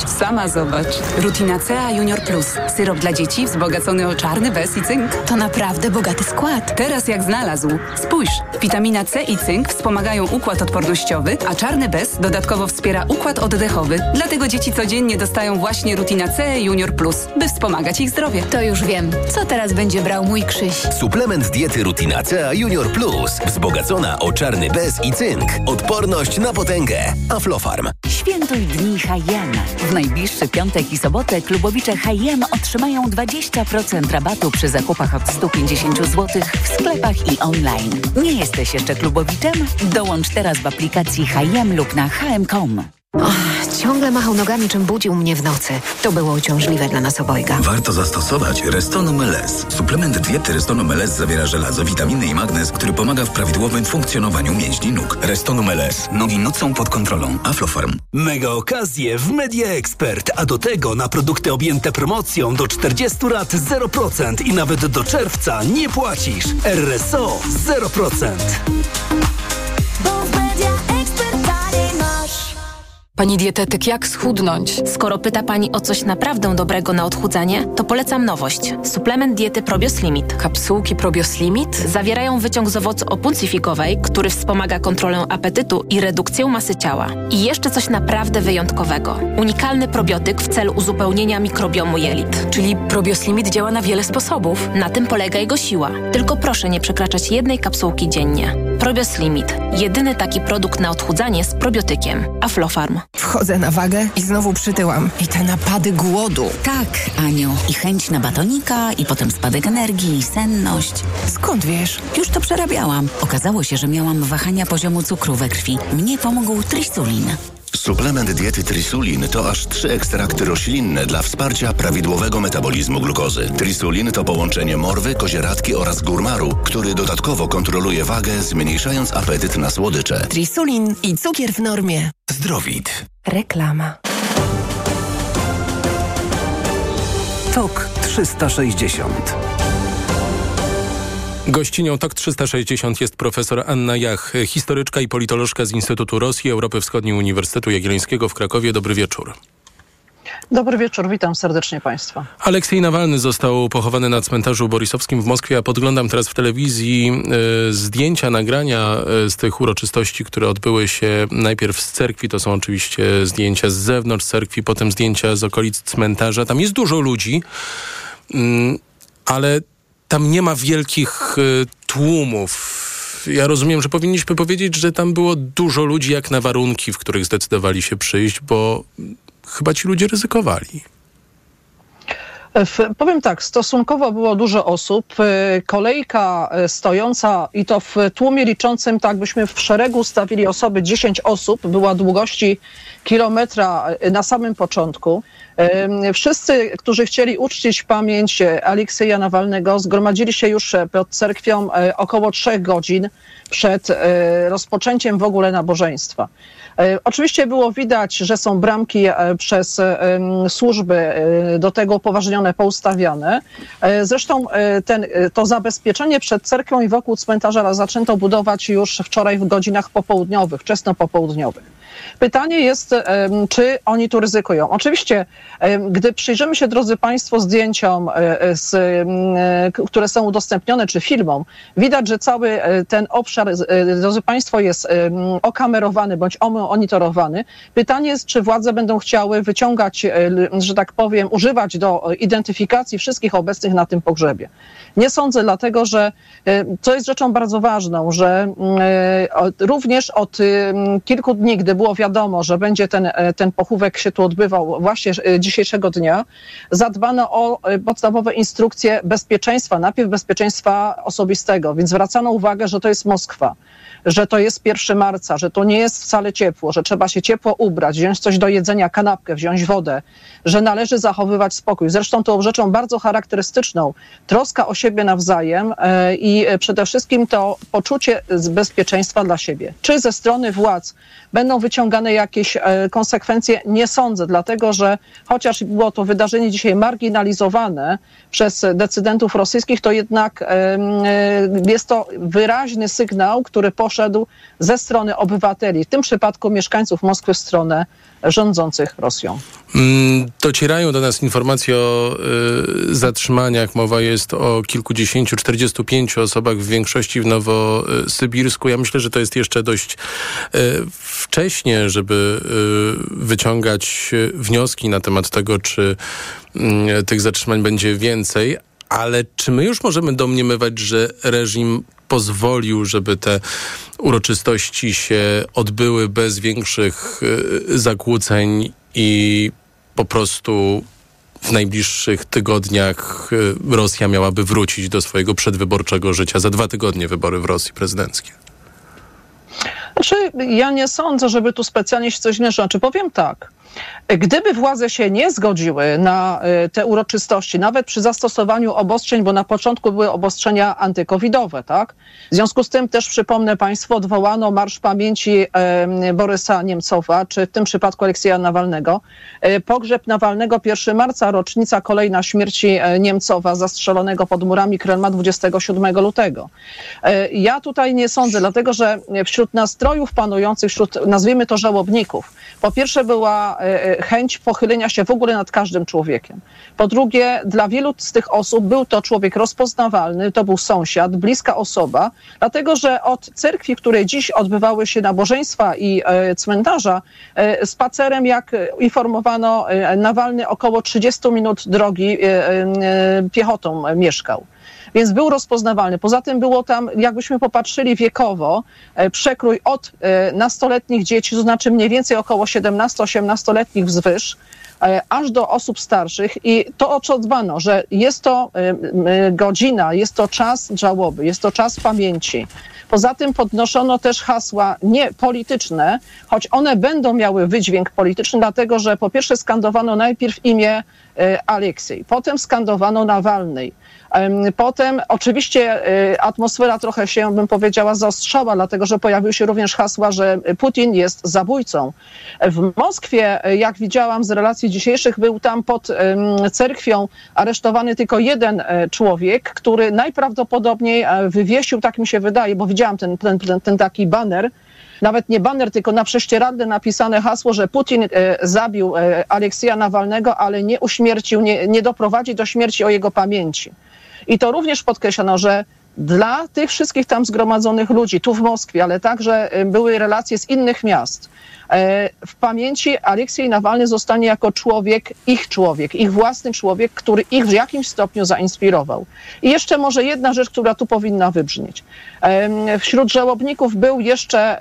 Sama zobacz. Rutina CA Junior Plus. Syrop dla dzieci wzbogacony o czarny bez i cynk. To naprawdę bogaty skład. Teraz jak znalazł. Spójrz. Witamina C i cynk wspomagają układ odpornościowy, a czarny bez dodatkowo wspiera układ oddechowy. Dlatego dzieci codziennie dostają właśnie Rutina C Junior Plus, by wspomagać ich zdrowie. To już wiem. Co teraz będzie brał mój Krzyś? Suplement diety Rutina CA Junior Plus. Wzbogacona o czarny bez i cynk. Odporność na potęgę. Aflofarm. Świętuj dni H&M. W najbliższy piątek i sobotę klubowicze H&M otrzymają 20% rabatu przy zakupach od 150 zł w sklepach i online. Nie jesteś jeszcze klubowiczem? Dołącz teraz w aplikacji H&M lub na hm.com. Ciągle machał nogami, czym budził mnie w nocy. To było uciążliwe dla nas obojga. Warto zastosować Restonum LS. Suplement diety Restonum LS zawiera żelazo, witaminy i magnez, który pomaga w prawidłowym funkcjonowaniu mięśni nóg. Restonum LS. Nogi nocą pod kontrolą. Aflofarm. Mega okazje w Media Expert, a do tego na produkty objęte promocją do 40 lat 0% i nawet do czerwca nie płacisz. RSO 0%. Pani dietetyk, jak schudnąć? Skoro pyta Pani o coś naprawdę dobrego na odchudzanie, to polecam nowość. Suplement diety Probios Limit. Kapsułki Probios Limit? Zawierają wyciąg z owocu opuncyfikowej, który wspomaga kontrolę apetytu i redukcję masy ciała. I jeszcze coś naprawdę wyjątkowego. Unikalny probiotyk w celu uzupełnienia mikrobiomu jelit. Czyli Probios Limit działa na wiele sposobów. Na tym polega jego siła. Tylko proszę nie przekraczać jednej kapsułki dziennie. Probios Limit. Jedyny taki produkt na odchudzanie z probiotykiem. Aflofarm. Wchodzę na wagę i znowu przytyłam. I te napady głodu. Tak, Aniu. I chęć na batonika, i potem spadek energii, i senność. Skąd wiesz? Już to przerabiałam. Okazało się, że miałam wahania poziomu cukru we krwi. Mnie pomógł trisulin. Suplement diety Trisulin to aż trzy ekstrakty roślinne dla wsparcia prawidłowego metabolizmu glukozy. Trisulin to połączenie morwy, kozieradki oraz górmaru, który dodatkowo kontroluje wagę, zmniejszając apetyt na słodycze. Trisulin i cukier w normie. Zdrowit. Reklama. TOK 360 Gościnią TOK 360 jest profesor Anna Jach, historyczka i politolożka z Instytutu Rosji Europy Wschodniej Uniwersytetu Jagiellońskiego w Krakowie. Dobry wieczór. Dobry wieczór, witam serdecznie Państwa. Aleksiej Nawalny został pochowany na cmentarzu Borisowskim w Moskwie. Ja podglądam teraz w telewizji y, zdjęcia, nagrania y, z tych uroczystości, które odbyły się najpierw z cerkwi. To są oczywiście zdjęcia z zewnątrz cerkwi, potem zdjęcia z okolic cmentarza. Tam jest dużo ludzi, y, ale tam nie ma wielkich y, tłumów. Ja rozumiem, że powinniśmy powiedzieć, że tam było dużo ludzi jak na warunki, w których zdecydowali się przyjść, bo chyba ci ludzie ryzykowali. Powiem tak, stosunkowo było dużo osób. Kolejka stojąca i to w tłumie liczącym, tak byśmy w szeregu stawili osoby, 10 osób, była długości kilometra na samym początku. Wszyscy, którzy chcieli uczcić pamięć Aleksieja Nawalnego, zgromadzili się już pod cerkwią około trzech godzin przed rozpoczęciem w ogóle nabożeństwa. Oczywiście było widać, że są bramki przez służby do tego upoważnione, poustawiane. Zresztą ten, to zabezpieczenie przed cerkwią i wokół cmentarza zaczęto budować już wczoraj w godzinach popołudniowych, wczesno popołudniowych. Pytanie jest, czy oni tu ryzykują. Oczywiście, gdy przyjrzymy się, drodzy Państwo, zdjęciom, z, które są udostępnione, czy filmom, widać, że cały ten obszar, drodzy Państwo, jest okamerowany bądź monitorowany. Pytanie jest, czy władze będą chciały wyciągać, że tak powiem, używać do identyfikacji wszystkich obecnych na tym pogrzebie. Nie sądzę, dlatego że to jest rzeczą bardzo ważną, że również od kilku dni, gdy było wiadomo, że będzie ten, e, ten pochówek się tu odbywał właśnie e, dzisiejszego dnia, zadbano o e, podstawowe instrukcje bezpieczeństwa, najpierw bezpieczeństwa osobistego, więc zwracano uwagę, że to jest Moskwa, że to jest 1 marca, że to nie jest wcale ciepło, że trzeba się ciepło ubrać, wziąć coś do jedzenia, kanapkę, wziąć wodę, że należy zachowywać spokój. Zresztą tą rzeczą bardzo charakterystyczną, troska o siebie nawzajem i przede wszystkim to poczucie bezpieczeństwa dla siebie. Czy ze strony władz będą wyciągane jakieś konsekwencje? Nie sądzę, dlatego że chociaż było to wydarzenie dzisiaj marginalizowane przez decydentów rosyjskich, to jednak jest to wyraźny sygnał, który poszedł ze strony obywateli, w tym przypadku mieszkańców Moskwy w stronę rządzących Rosją. Mm, docierają do nas informacje o y, zatrzymaniach. Mowa jest o kilkudziesięciu, 45 osobach, w większości w Nowosybirsku. Ja myślę, że to jest jeszcze dość y, wcześnie, żeby y, wyciągać wnioski na temat tego, czy mm, tych zatrzymań będzie więcej. Ale czy my już możemy domniemywać, że reżim pozwolił, żeby te uroczystości się odbyły bez większych y, zakłóceń i po prostu w najbliższych tygodniach y, Rosja miałaby wrócić do swojego przedwyborczego życia. Za dwa tygodnie wybory w Rosji prezydenckie. Znaczy, ja nie sądzę, żeby tu specjalnie się coś zmierzyło. Znaczy, powiem tak. Gdyby władze się nie zgodziły na y, te uroczystości, nawet przy zastosowaniu obostrzeń, bo na początku były obostrzenia antykowidowe, tak? W związku z tym też przypomnę Państwu, odwołano Marsz Pamięci Borysa Niemcowa, czy w tym przypadku Aleksieja Nawalnego. E, pogrzeb Nawalnego 1 marca, rocznica kolejna śmierci e, Niemcowa, zastrzelonego pod murami Kremla 27 lutego. E, ja tutaj nie sądzę, dlatego że wśród nastrojów panujących, wśród nazwijmy to żałobników, po pierwsze była chęć pochylenia się w ogóle nad każdym człowiekiem. Po drugie, dla wielu z tych osób był to człowiek rozpoznawalny, to był sąsiad, bliska osoba, dlatego że od cerkwi, w której dziś odbywały się nabożeństwa i e, cmentarza, e, spacerem, jak informowano, e, Nawalny około 30 minut drogi piechotą mieszkał więc był rozpoznawalny. Poza tym było tam, jakbyśmy popatrzyli wiekowo, przekrój od nastoletnich dzieci, to znaczy mniej więcej około 17-18-letnich wzwyż, aż do osób starszych i to o co dbano, że jest to godzina, jest to czas żałoby, jest to czas pamięci. Poza tym podnoszono też hasła nie polityczne, choć one będą miały wydźwięk polityczny, dlatego że po pierwsze skandowano najpierw imię Aleksiej, potem skandowano Nawalnej, Potem oczywiście y, atmosfera trochę się, bym powiedziała, zaostrzała, dlatego że pojawiły się również hasła, że Putin jest zabójcą. W Moskwie, y, jak widziałam z relacji dzisiejszych, był tam pod cerkwią aresztowany tylko jeden e, człowiek, który najprawdopodobniej e, wywiesił, tak mi się wydaje, bo widziałam ten, ten, ten, ten taki baner, nawet nie baner, tylko na prześcieradle napisane hasło, że Putin e, zabił Aleksja Nawalnego, ale nie uśmiercił, nie, nie doprowadzi do śmierci o jego pamięci. I to również podkreślono, że dla tych wszystkich tam zgromadzonych ludzi, tu w Moskwie, ale także y, były relacje z innych miast. E, w pamięci Aleksiej Nawalny zostanie jako człowiek, ich człowiek, ich własny człowiek, który ich w jakimś stopniu zainspirował. I jeszcze może jedna rzecz, która tu powinna wybrzmieć. Wśród żałobników był jeszcze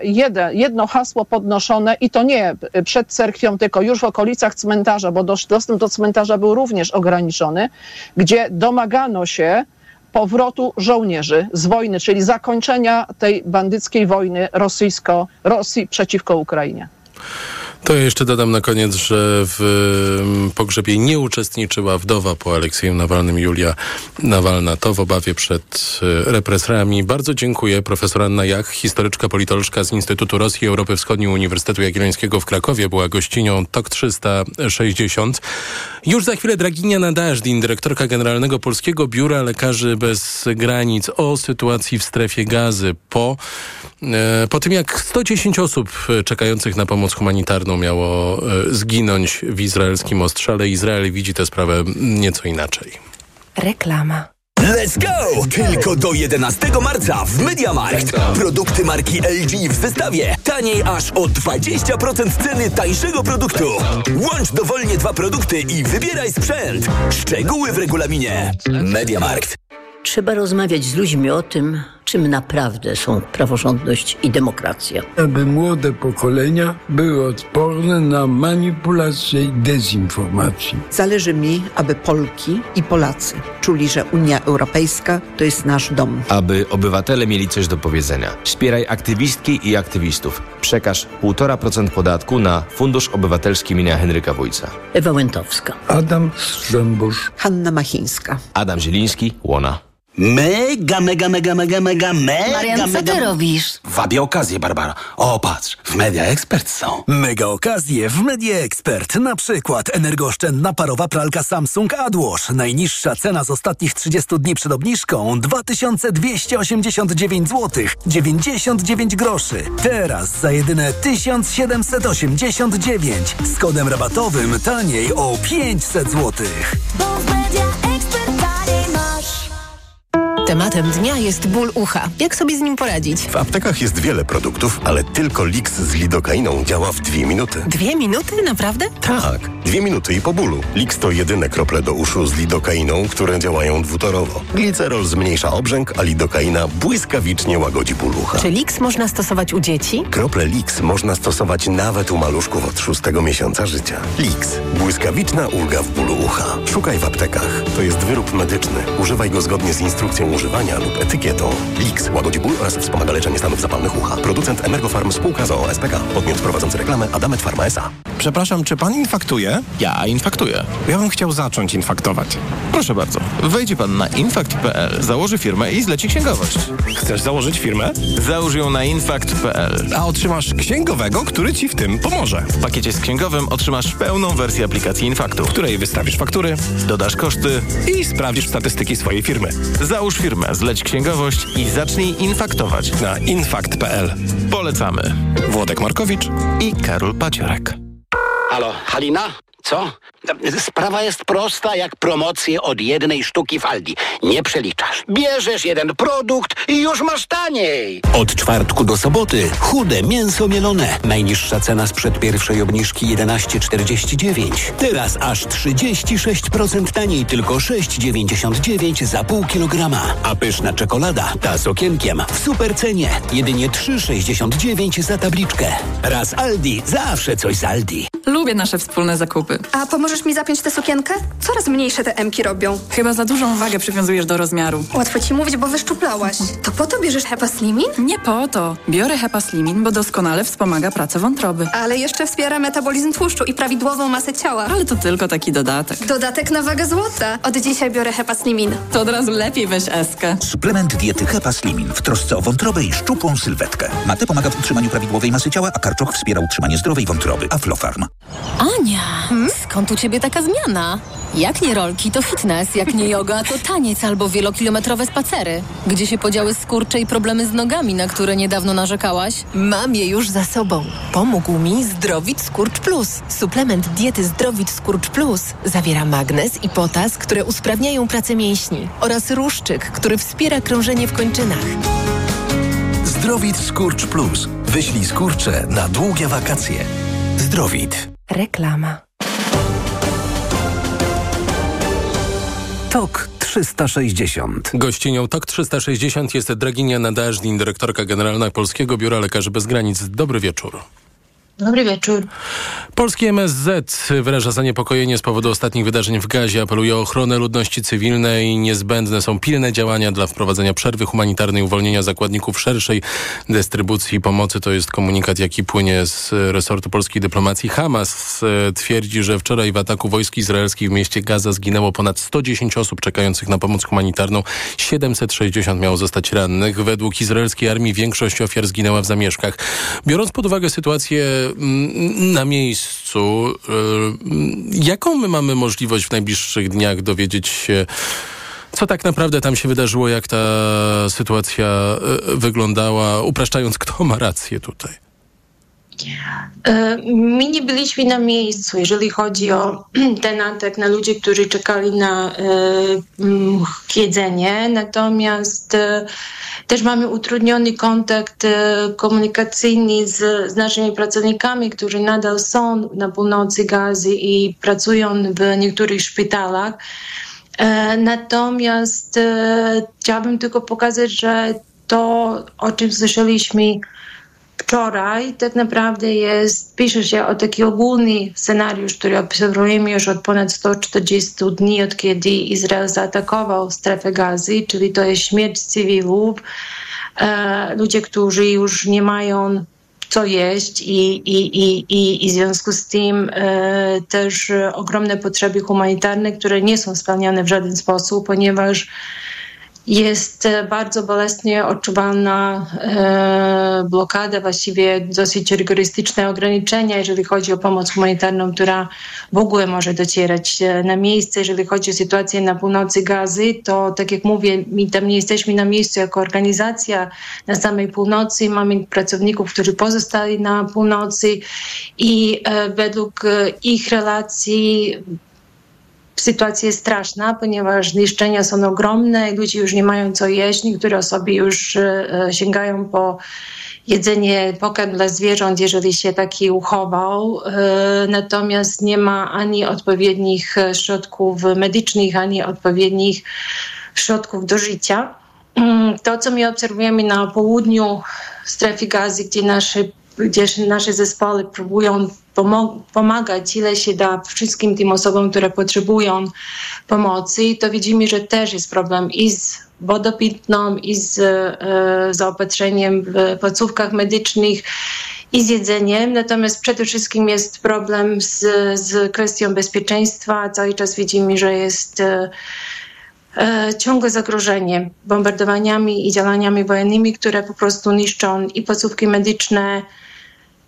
jedno hasło podnoszone i to nie przed cerkwią, tylko już w okolicach cmentarza, bo dostęp do cmentarza był również ograniczony, gdzie domagano się, powrotu żołnierzy z wojny, czyli zakończenia tej bandyckiej wojny rosyjsko, Rosji przeciwko Ukrainie. To ja jeszcze dodam na koniec, że w mm, pogrzebie nie uczestniczyła wdowa po Aleksieju Nawalnym Julia Nawalna. To w obawie przed y, represjami. Bardzo dziękuję. Profesor Anna Jach, historyczka, politolożka z Instytutu Rosji i Europy Wschodniej Uniwersytetu Jagiellońskiego w Krakowie, była gościnią TOK 360. Już za chwilę Draginia Nadażdin, dyrektorka generalnego Polskiego Biura Lekarzy Bez Granic o sytuacji w strefie gazy po, e, po tym, jak 110 osób czekających na pomoc humanitarną miało e, zginąć w izraelskim ostrzale. Izrael widzi tę sprawę nieco inaczej. Reklama. Let's go! Tylko do 11 marca w Mediamarkt. Produkty marki LG w zestawie. Taniej aż o 20% ceny tańszego produktu. Łącz dowolnie dwa produkty i wybieraj sprzęt. Szczegóły w regulaminie. Mediamarkt. Trzeba rozmawiać z ludźmi o tym, czym naprawdę są praworządność i demokracja. Aby młode pokolenia były odporne na manipulację i dezinformację. Zależy mi, aby Polki i Polacy czuli, że Unia Europejska to jest nasz dom. Aby obywatele mieli coś do powiedzenia. Wspieraj aktywistki i aktywistów. Przekaż 1,5% podatku na Fundusz Obywatelski imienia Henryka Wójca. Ewa Łętowska. Adam Strzembusz. Hanna Machińska. Adam Zieliński, Łona. Mega, mega, mega, mega, mega, mega, Marian, co mega... ty robisz? Wabie okazję, Barbara. O, patrz, w Media Expert są. Mega okazje w Media Expert. Na przykład energooszczędna parowa pralka Samsung AdWash. Najniższa cena z ostatnich 30 dni przed obniżką 2289 zł 99 groszy. Teraz za jedyne 1789 z kodem rabatowym taniej o 500 zł. Tematem dnia jest ból ucha. Jak sobie z nim poradzić? W aptekach jest wiele produktów, ale tylko Lix z lidokainą działa w dwie minuty. Dwie minuty? Naprawdę? Tak, dwie minuty i po bólu. Lix to jedyne krople do uszu z lidokainą, które działają dwutorowo. Glicerol zmniejsza obrzęk, a lidokaina błyskawicznie łagodzi ból ucha. Czy Lix można stosować u dzieci? Krople Lix można stosować nawet u maluszków od szóstego miesiąca życia. Lix. Błyskawiczna ulga w bólu ucha. Szukaj w aptekach. To jest wyrób medyczny. Używaj go zgodnie z instrukcją używania lub etykietą. Lix łagodzi ból oraz wspomaga leczenie stanów zapalnych ucha. Producent Emergofarm spółka z OSPK. Podmiot prowadzący reklamę Adamet Pharma S.A. Przepraszam, czy pan infaktuje? Ja infaktuję. Ja bym chciał zacząć infaktować. Proszę bardzo. Wejdzie pan na infakt.pl, założy firmę i zleci księgowość. Chcesz założyć firmę? Załóż ją na infakt.pl. A otrzymasz księgowego, który ci w tym pomoże. W pakiecie z księgowym otrzymasz pełną wersję aplikacji Infaktu, w której wystawisz faktury, dodasz koszty i sprawdzisz statystyki swojej firmy. Załóż firmę, zleć księgowość i zacznij infaktować na infakt.pl. Polecamy. Włodek Markowicz i Karol Paciorek. Halo, Halina? Co? Sprawa jest prosta jak promocje od jednej sztuki w Aldi. Nie przeliczasz. Bierzesz jeden produkt i już masz taniej. Od czwartku do soboty chude mięso mielone. Najniższa cena sprzed pierwszej obniżki 11,49. Teraz aż 36% taniej, tylko 6,99 za pół kilograma. A pyszna czekolada, ta z okienkiem, w super cenie. Jedynie 3,69 za tabliczkę. Raz Aldi, zawsze coś z Aldi. Lubię nasze wspólne zakupy. A pomożesz mi zapiąć tę sukienkę? Coraz mniejsze te emki robią. Chyba za dużą wagę przywiązujesz do rozmiaru. Łatwo ci mówić, bo wyszczuplałaś. To po to bierzesz Hepa Slimin? Nie po to. Biorę Hepa Slimin, bo doskonale wspomaga pracę wątroby. Ale jeszcze wspiera metabolizm tłuszczu i prawidłową masę ciała. Ale to tylko taki dodatek. Dodatek na wagę złota. Od dzisiaj biorę Hepa Slimin. To od razu lepiej weź eskę. Suplement diety Hepa Slimin w trosce o wątrobę i szczupłą sylwetkę. Mate pomaga w utrzymaniu prawidłowej masy ciała, a karczoch wspiera utrzymanie zdrowej wątroby. Aflofarm. Ania, skąd u ciebie taka zmiana? Jak nie rolki, to fitness, jak nie yoga, to taniec albo wielokilometrowe spacery. Gdzie się podziały skurcze i problemy z nogami, na które niedawno narzekałaś? Mam je już za sobą. Pomógł mi Zdrowit Skurcz Plus. Suplement diety Zdrowit Skurcz Plus zawiera magnez i potas, które usprawniają pracę mięśni oraz ruszczyk, który wspiera krążenie w kończynach. Zdrowit Skurcz Plus. Wyślij skurcze na długie wakacje. Zdrowit. Reklama. TOK 360. Gościnią TOK 360 jest Draginia Nadażdin, dyrektorka generalna Polskiego Biura Lekarzy Bez Granic. Dobry wieczór. Dobry wieczór. Polski MSZ wyraża zaniepokojenie z powodu ostatnich wydarzeń w Gazie, apeluje o ochronę ludności cywilnej. Niezbędne są pilne działania dla wprowadzenia przerwy humanitarnej, uwolnienia zakładników szerszej dystrybucji pomocy. To jest komunikat, jaki płynie z resortu polskiej dyplomacji. Hamas e, twierdzi, że wczoraj w ataku wojsk izraelskich w mieście Gaza zginęło ponad 110 osób czekających na pomoc humanitarną. 760 miało zostać rannych. Według izraelskiej armii większość ofiar zginęła w zamieszkach. Biorąc pod uwagę sytuację na miejscu. Jaką my mamy możliwość w najbliższych dniach dowiedzieć się, co tak naprawdę tam się wydarzyło, jak ta sytuacja wyglądała, upraszczając, kto ma rację tutaj? My nie byliśmy na miejscu, jeżeli chodzi o ten atak na ludzi, którzy czekali na jedzenie. Natomiast też mamy utrudniony kontakt komunikacyjny z, z naszymi pracownikami, którzy nadal są na północy Gazy i pracują w niektórych szpitalach. Natomiast chciałabym tylko pokazać, że to, o czym słyszeliśmy wczoraj, tak naprawdę jest, pisze się o taki ogólny scenariusz, który obserwujemy już od ponad 140 dni, od kiedy Izrael zaatakował strefę gazy, czyli to jest śmierć cywilów, e, ludzie, którzy już nie mają co jeść i, i, i, i, i w związku z tym e, też ogromne potrzeby humanitarne, które nie są spełniane w żaden sposób, ponieważ jest e, bardzo bolesnie odczuwalna e, blokada, właściwie dosyć rygorystyczne ograniczenia, jeżeli chodzi o pomoc humanitarną, która w ogóle może docierać e, na miejsce. Jeżeli chodzi o sytuację na północy Gazy, to tak jak mówię, my tam nie jesteśmy na miejscu jako organizacja na samej północy. Mamy pracowników, którzy pozostali na północy i według ich relacji sytuacja jest straszna, ponieważ zniszczenia są ogromne i ludzie już nie mają co jeść. Niektóre osoby już e, sięgają po jedzenie, pokarm dla zwierząt, jeżeli się taki uchował. E, natomiast nie ma ani odpowiednich środków medycznych, ani odpowiednich środków do życia. Mm, to, co my obserwujemy na południu strefy gazy, gdzie nasze gdzie nasze zespoły próbują pomagać ile się da wszystkim tym osobom, które potrzebują pomocy, to widzimy, że też jest problem i z wodą pitną, i z e, zaopatrzeniem w placówkach medycznych, i z jedzeniem. Natomiast przede wszystkim jest problem z, z kwestią bezpieczeństwa. Cały czas widzimy, że jest e, e, ciągłe zagrożenie bombardowaniami i działaniami wojennymi, które po prostu niszczą i placówki medyczne,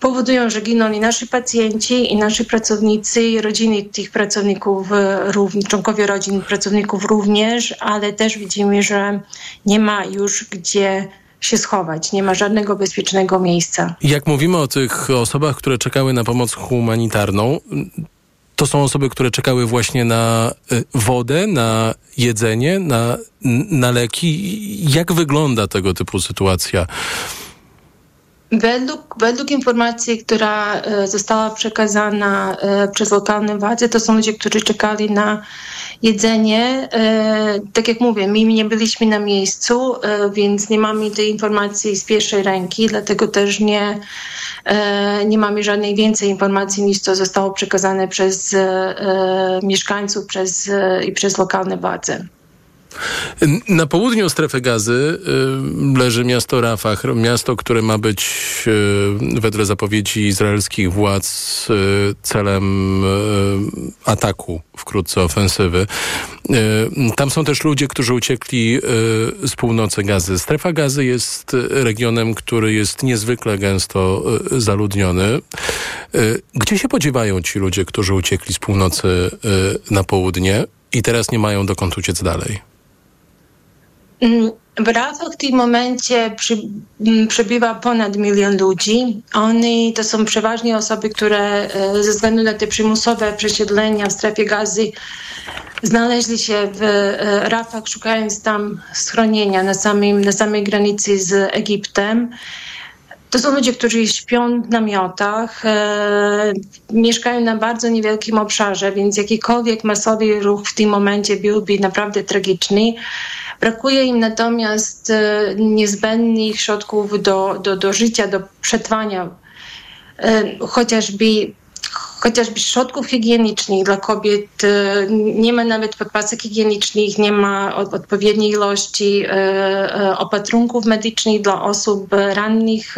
powodują, że giną i nasi pacjenci, i nasi pracownicy, i rodziny tych pracowników, e, członkowie rodzin pracowników również, ale też widzimy, że nie ma już gdzie się schować, nie ma żadnego bezpiecznego miejsca. Jak mówimy o tych osobach, które czekały na pomoc humanitarną, to są osoby, które czekały właśnie na e, wodę, na jedzenie, na, na leki. Jak wygląda tego typu sytuacja? Według, według informacji, która e, została przekazana e, przez lokalne władze, to są ludzie, którzy czekali na jedzenie. E, tak jak mówię, my nie byliśmy na miejscu, więc nie mamy tej informacji z pierwszej ręki, dlatego też nie, nie mamy żadnej więcej informacji niż to zostało przekazane przez mieszkańców przez, i przez lokalne władze. Na południu strefy gazy y, leży miasto Rafah, miasto, które ma być y, wedle zapowiedzi izraelskich władz y, celem ataku, wkrótce ofensywy. Tam są też ludzie, którzy uciekli z północy gazy. Strefa gazy jest regionem, który jest niezwykle gęsto zaludniony. Gdzie się podziewają ci ludzie, którzy uciekli z północy na południe i teraz nie mają dokąd uciec dalej? W Rafach w tym momencie przy, przebywa ponad milion ludzi. Oni to są przeważnie osoby, które e, ze względu na te przymusowe przesiedlenia w strefie gazy znaleźli się w e, Rafach, szukając tam schronienia na, samym, na samej granicy z Egiptem. To są ludzie, którzy śpią w namiotach, e, mieszkają na bardzo niewielkim obszarze, więc jakikolwiek masowy ruch w tym momencie byłby naprawdę tragiczny. Brakuje im natomiast e, niezbędnych środków do, do, do życia, do przetrwania, e, chociażby chociażby środków higienicznych dla kobiet. E, nie ma nawet podpasek higienicznych, nie ma odpowiedniej ilości e, e, opatrunków medycznych dla osób rannych,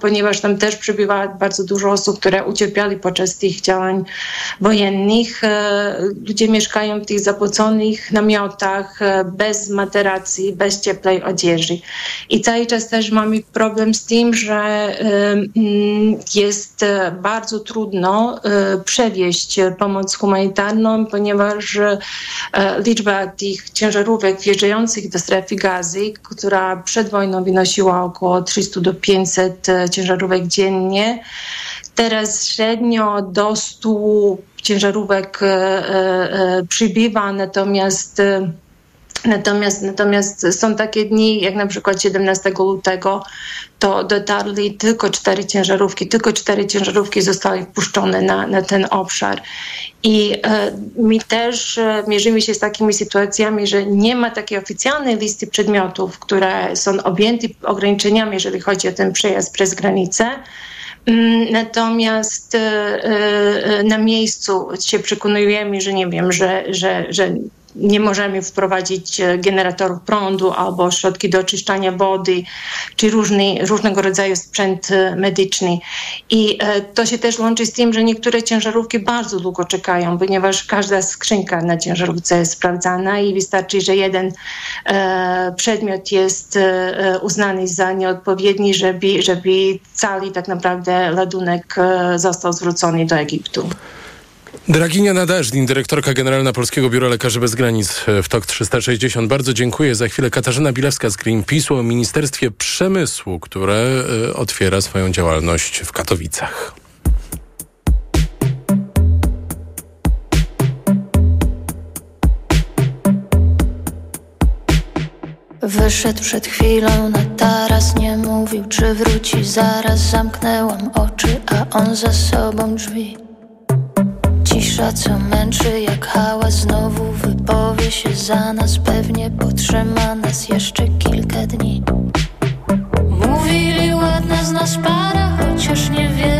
ponieważ tam też przybywa bardzo dużo osób, które ucierpiały podczas tych działań wojennych. Ludzie mieszkają w tych zapłaconych namiotach, bez materacji, bez cieplej odzieży. I cały czas też mamy problem z tym, że jest bardzo trudno przewieźć pomoc humanitarną, ponieważ e, liczba tych ciężarówek wjeżdżających do strefy gazy, która przed wojną wynosiła około 300 do 500 e, ciężarówek dziennie, teraz średnio do 100 ciężarówek przybywa, natomiast Natomiast, natomiast są takie dni, jak na przykład 17 lutego, to dotarli tylko cztery ciężarówki, tylko cztery ciężarówki zostały wpuszczone na, na ten obszar. I e, też e, mierzymy się z takimi sytuacjami, że nie ma takiej oficjalnej listy przedmiotów, które są objęte ograniczeniami, jeżeli chodzi o ten przejazd przez granicę. Mm, Natomiast e, e, na miejscu się przekonujemy, że nie wiem, że, że, że nie możemy wprowadzić e, generatorów prądu albo środki do oczyszczania wody, czy różny, różnego rodzaju sprzęt e, medyczny. I e, to się też łączy z tym, że niektóre ciężarówki bardzo długo czekają, ponieważ każda skrzynka na ciężarówce jest sprawdzana i wystarczy, że jeden przedmiot jest uznany za nieodpowiedni, żeby, żeby cały tak naprawdę ładunek został zwrócony do Egiptu. Draginia Nadażdin, dyrektorka generalna Polskiego Biura Lekarzy Bez Granic w TOK 360. Bardzo dziękuję. Za chwilę Katarzyna Bilewska z Greenpeace'u o Ministerstwie Przemysłu, które e, otwiera swoją działalność w Katowicach. Wyszedł przed chwilą na taras, nie mówił czy wróci zaraz Zamknęłam oczy, a on za sobą drzwi Cisza co męczy jak hałas. Znowu wypowie się za nas. Pewnie potrzyma nas jeszcze kilka dni. Mówili ładna z nas para Chociaż niewiele tu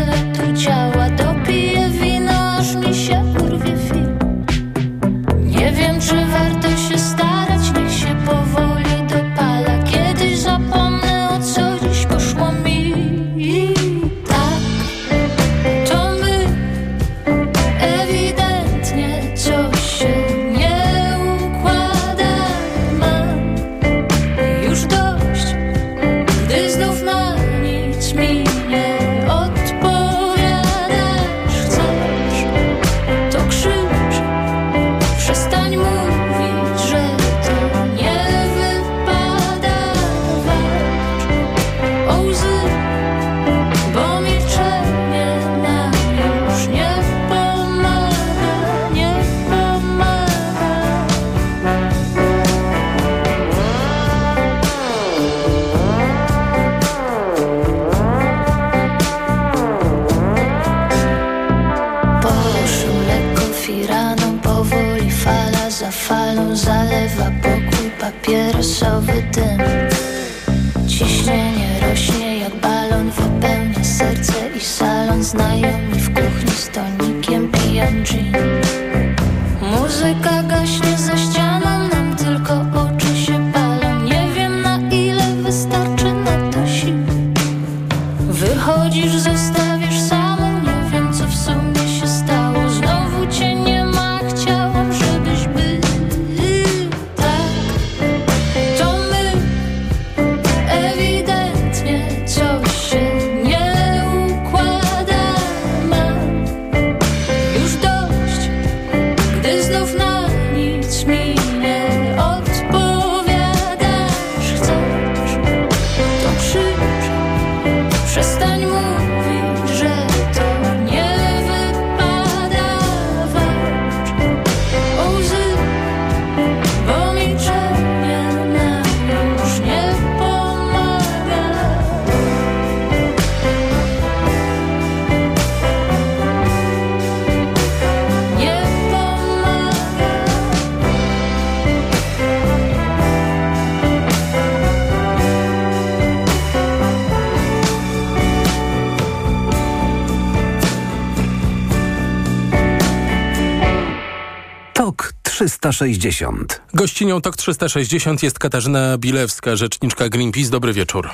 360. Gościnią TOK 360 jest Katarzyna Bilewska, rzeczniczka Greenpeace. Dobry wieczór.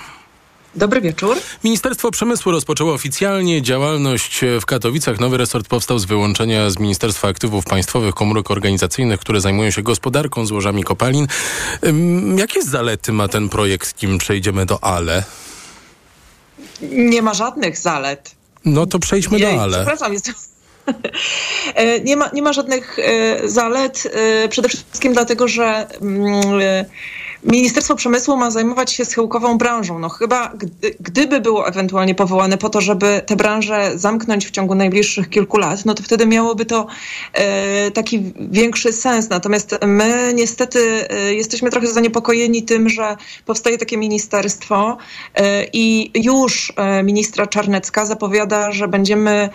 Dobry wieczór. Ministerstwo Przemysłu rozpoczęło oficjalnie działalność w Katowicach. Nowy resort powstał z wyłączenia z Ministerstwa Aktywów Państwowych komórek organizacyjnych, które zajmują się gospodarką złożami kopalin. Jakie zalety ma ten projekt, nim przejdziemy do ALE? Nie ma żadnych zalet. No to przejdźmy Jej, do ALE. Przepraszam, jest... E, Nie ma, nie ma żadnych e, zalet, e, przede wszystkim dlatego, że mm, Ministerstwo Przemysłu ma zajmować się schyłkową branżą. No chyba gdy, gdyby było ewentualnie powołane po to, żeby tę branżę zamknąć w ciągu najbliższych kilku lat, no to wtedy miałoby to e, taki większy sens. Natomiast my niestety e, jesteśmy trochę zaniepokojeni tym, że powstaje takie ministerstwo e, i już e, ministra Czarnecka zapowiada, że będziemy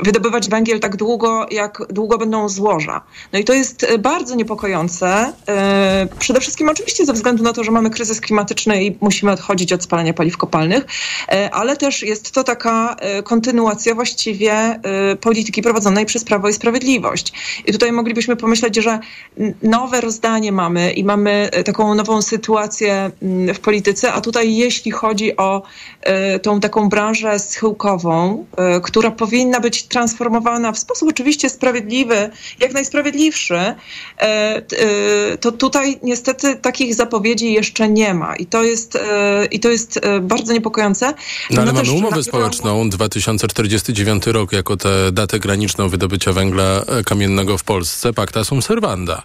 wydobywać węgiel tak długo, jak długo będą złoża. No i to jest e, bardzo niepokojące. E, przede wszystkim oczywiście ze względu na to, że mamy kryzys klimatyczny i musimy odchodzić od spalania paliw kopalnych, e, ale też jest to taka e, kontynuacja właściwie e, polityki prowadzonej przez Prawo i Sprawiedliwość. I tutaj moglibyśmy pomyśleć, że nowe rozdanie mamy i mamy taką nową sytuację mm, w polityce, a tutaj jeśli chodzi o tą taką branżę schyłkową, która powinna być transformowana w sposób oczywiście sprawiedliwy, jak najsprawiedliwszy, to tutaj niestety takich zapowiedzi jeszcze nie ma i to jest, e, i to jest e, bardzo niepokojące. No ale też mamy umowę na- społeczną 2049 rok jako tę datę graniczną wydobycia węgla e, kamiennego w Polsce, pacta sum servanda.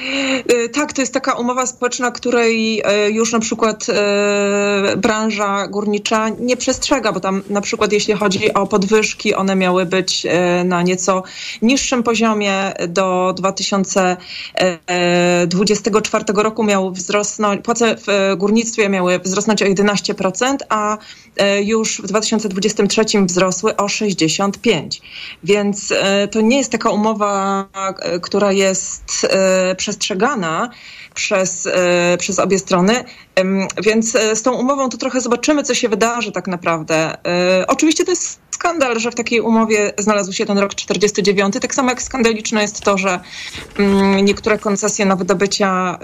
E, Tak, to jest taka umowa społeczna, której e, już na przykład e, branża górnicza nie przestrzega, bo tam na przykład jeśli chodzi o podwyżki, one miały być na nieco niższym poziomie. Do 2024 roku miały wzrosnąć, płace w górnictwie miały wzrosnąć o 11%, a już w 2023 wzrosły o 65%. Więc to nie jest taka umowa, która jest przestrzegana przez, e, przez obie strony. Więc e, z tą umową to trochę zobaczymy, co się wydarzy tak naprawdę. E, Oczywiście to jest skandal, że w takiej umowie znalazł się ten rok 49. Tak samo jak skandaliczne jest to, że mm, niektóre koncesje na wydobycia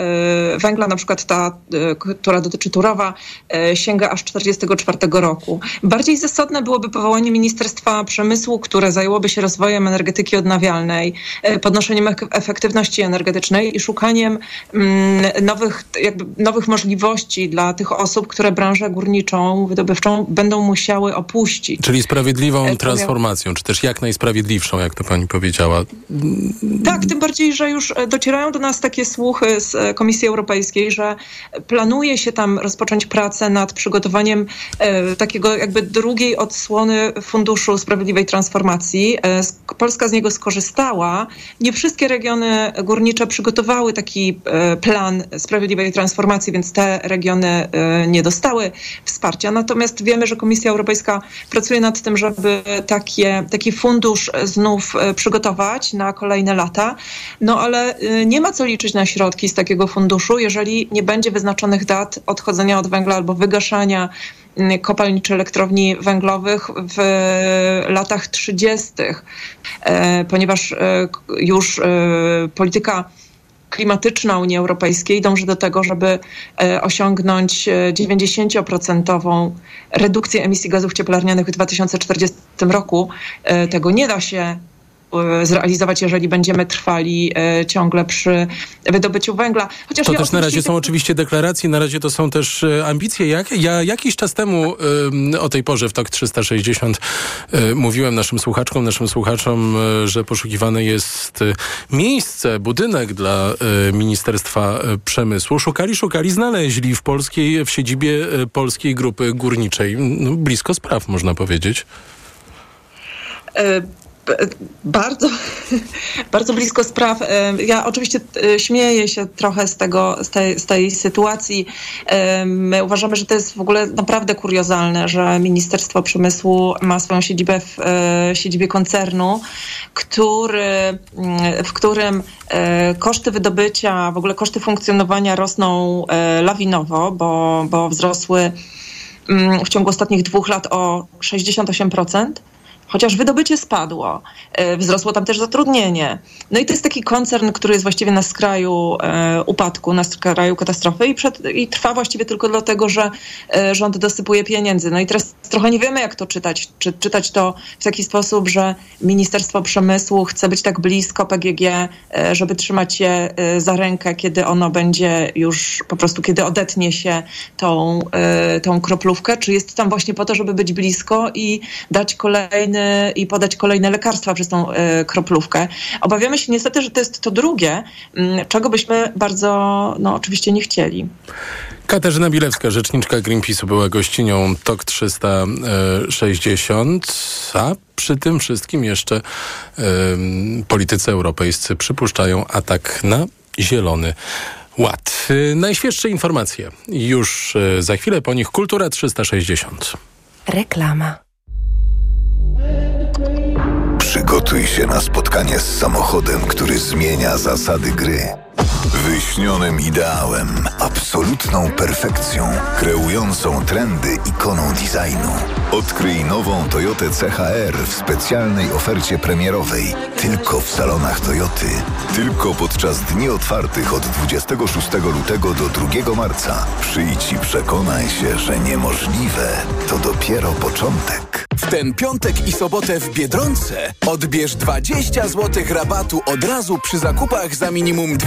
e, węgla, na przykład ta, e, która dotyczy Turowa, e, sięga aż 44 roku. Bardziej zasadne byłoby powołanie Ministerstwa Przemysłu, które zajęłoby się rozwojem energetyki odnawialnej, podnoszeniem ek- efektywności energetycznej i szukaniem mm, nowych, jakby nowych możliwości dla tych osób, które branżę górniczą, wydobywczą będą musiały opuścić. Czyli sprawiedliwą E, transformacją, czy też jak najsprawiedliwszą, jak to pani powiedziała. Tak, tym bardziej, że już e, docierają do nas takie słuchy z e, Komisji Europejskiej, że planuje się tam rozpocząć pracę nad przygotowaniem takiego jakby drugiej odsłony Funduszu Sprawiedliwej Transformacji. Sk- Polska z niego skorzystała. Nie wszystkie regiony górnicze przygotowały taki plan sprawiedliwej transformacji, więc te regiony nie dostały wsparcia. Natomiast wiemy, że Komisja Europejska pracuje nad tym, żeby takie, taki fundusz znów e, przygotować na kolejne lata. No ale e, nie ma co liczyć na środki z takiego funduszu, jeżeli nie będzie wyznaczonych dat odchodzenia od węgla albo wygaszania mm, kopalni czy elektrowni węglowych w latach 30., e, ponieważ e, już e, polityka klimatyczna Unii Europejskiej dąży do tego, żeby e, osiągnąć e, 90% redukcję emisji gazów cieplarnianych w 2040 roku. E, Tego nie da się e, zrealizować, jeżeli będziemy trwali e, ciągle przy wydobyciu węgla. Chociaż To ja też na razie są oczywiście deklaracje, na razie to są też e, ambicje. Jak, ja jakiś czas temu o tej porze w TOK 360 y, mówiłem naszym słuchaczkom, naszym słuchaczom, y, że poszukiwane jest y, miejsce, budynek dla y, Ministerstwa y, Przemysłu. Szukali, szukali, znaleźli w polskiej, w siedzibie y, Polskiej Grupy Górniczej. No, blisko spraw, można powiedzieć. E, b- Bardzo, bardzo blisko spraw. E, Ja oczywiście e, śmieję się trochę z, tego, z, tej, z tej sytuacji. E, My uważamy, że to jest w ogóle naprawdę kuriozalne, że Ministerstwo Przemysłu ma swoją siedzibę w siedzibie koncernu, który, mm, w którym koszty wydobycia, w ogóle koszty funkcjonowania rosną lawinowo, bo, bo wzrosły mm, w ciągu ostatnich dwóch lat o 68%. Chociaż wydobycie spadło, e, wzrosło tam też zatrudnienie. No i to jest taki koncern, który jest właściwie na skraju e, upadku, na skraju katastrofy i, przed, i trwa właściwie tylko dlatego, że e, rząd dosypuje pieniędzy. No i teraz trochę nie wiemy, jak to czytać. Czy czytać to w taki sposób, że Ministerstwo Przemysłu chce być tak blisko PGG, żeby trzymać je za rękę, kiedy ono będzie już po prostu, kiedy odetnie się tą, tą kroplówkę, czy jest tam właśnie po to, żeby być blisko i dać kolejny kolejny i podać kolejne lekarstwa przez tą e, kroplówkę. Obawiamy się niestety, że to jest to drugie, m, czego byśmy bardzo, no oczywiście nie chcieli. Katarzyna Bilewska, rzeczniczka Greenpeace'u, była gościnią TOK 360, a przy tym wszystkim jeszcze ym, politycy europejscy przypuszczają atak na zielony ład. Y, najświeższe informacje już za chwilę, po nich Kultura 360. Reklama. Przygotuj się na spotkanie z samochodem, który zmienia zasady gry. Wyśnionym ideałem, absolutną perfekcją, kreującą trendy ikoną designu. Odkryj nową Toyotę CHR w specjalnej ofercie premierowej. Tylko w salonach Toyoty. Tylko podczas dni otwartych od 26 lutego do 2 marca. Przyjdź i przekonaj się, że niemożliwe to dopiero początek. W ten piątek i sobotę w Biedronce odbierz 20 zł rabatu od razu przy zakupach za minimum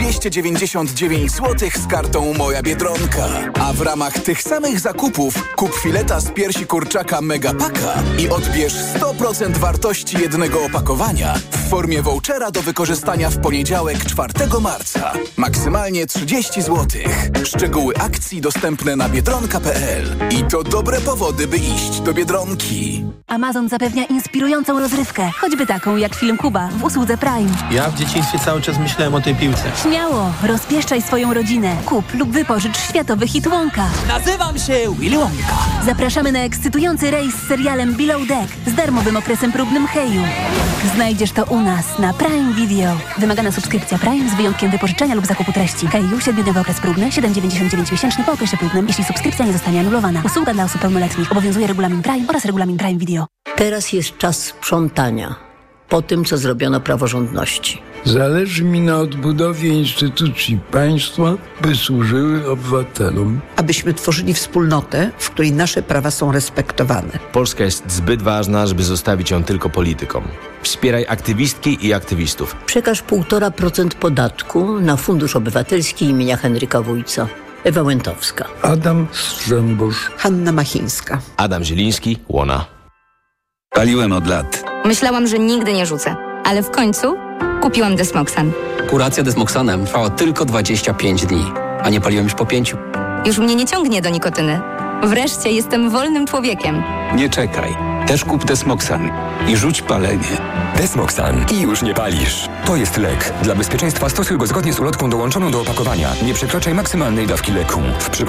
299 zł z kartą Moja Biedronka. A w ramach tych samych zakupów kup fileta z piersi kurczaka Megapaka i odbierz 100% wartości jednego opakowania w formie vouchera do wykorzystania w poniedziałek 4 marca. Maksymalnie 30 zł. Szczegóły akcji dostępne na biedronka.pl. I to dobre powody, by iść do Biedronki. Amazon zapewnia inspirującą rozrywkę, choćby taką jak film Kuba w usłudze Prime. Ja w dzieciństwie cały czas myślałem o tej piłce. Śmiało, rozpieszczaj swoją rodzinę. Kup lub wypożycz światowy hit Wonka. Nazywam się Willy Wonka. Zapraszamy na ekscytujący rejs z serialem Below Deck z darmowym okresem próbnym Heju. Znajdziesz to u nas na Prime Video. Wymagana subskrypcja Prime z wyjątkiem wypożyczenia lub zakupu treści. Heju, 7-dniowy okres próbny, 7,99 miesięczny po okresie próbnym, jeśli subskrypcja nie zostanie anulowana. Usługa dla osób pełnoletnich. Obowiązuje regulamin Prime oraz regulamin Prime Video. Teraz jest czas sprzątania. Po tym, co zrobiono praworządności. Zależy mi na odbudowie instytucji państwa, by służyły obywatelom. Abyśmy tworzyli wspólnotę, w której nasze prawa są respektowane. Polska jest zbyt ważna, żeby zostawić ją tylko politykom. Wspieraj aktywistki i aktywistów. Przekaż 1,5% podatku na Fundusz Obywatelski imienia Henryka Wójca. Ewa Łętowska. Adam Strzembosz. Hanna Machińska. Adam Zieliński, Łona. Paliłem od lat. Myślałam, że nigdy nie rzucę, ale w końcu kupiłam Desmoxan. Kuracja desmoxanem trwała tylko 25 dni, a nie paliłem już po pięciu. Już mnie nie ciągnie do nikotyny. Wreszcie jestem wolnym człowiekiem. Nie czekaj. Też kup Desmoxan i rzuć palenie. Desmoxan i już nie palisz. To jest lek. Dla bezpieczeństwa stosuj go zgodnie z ulotką dołączoną do opakowania. Nie przekraczaj maksymalnej dawki leku. W przypadku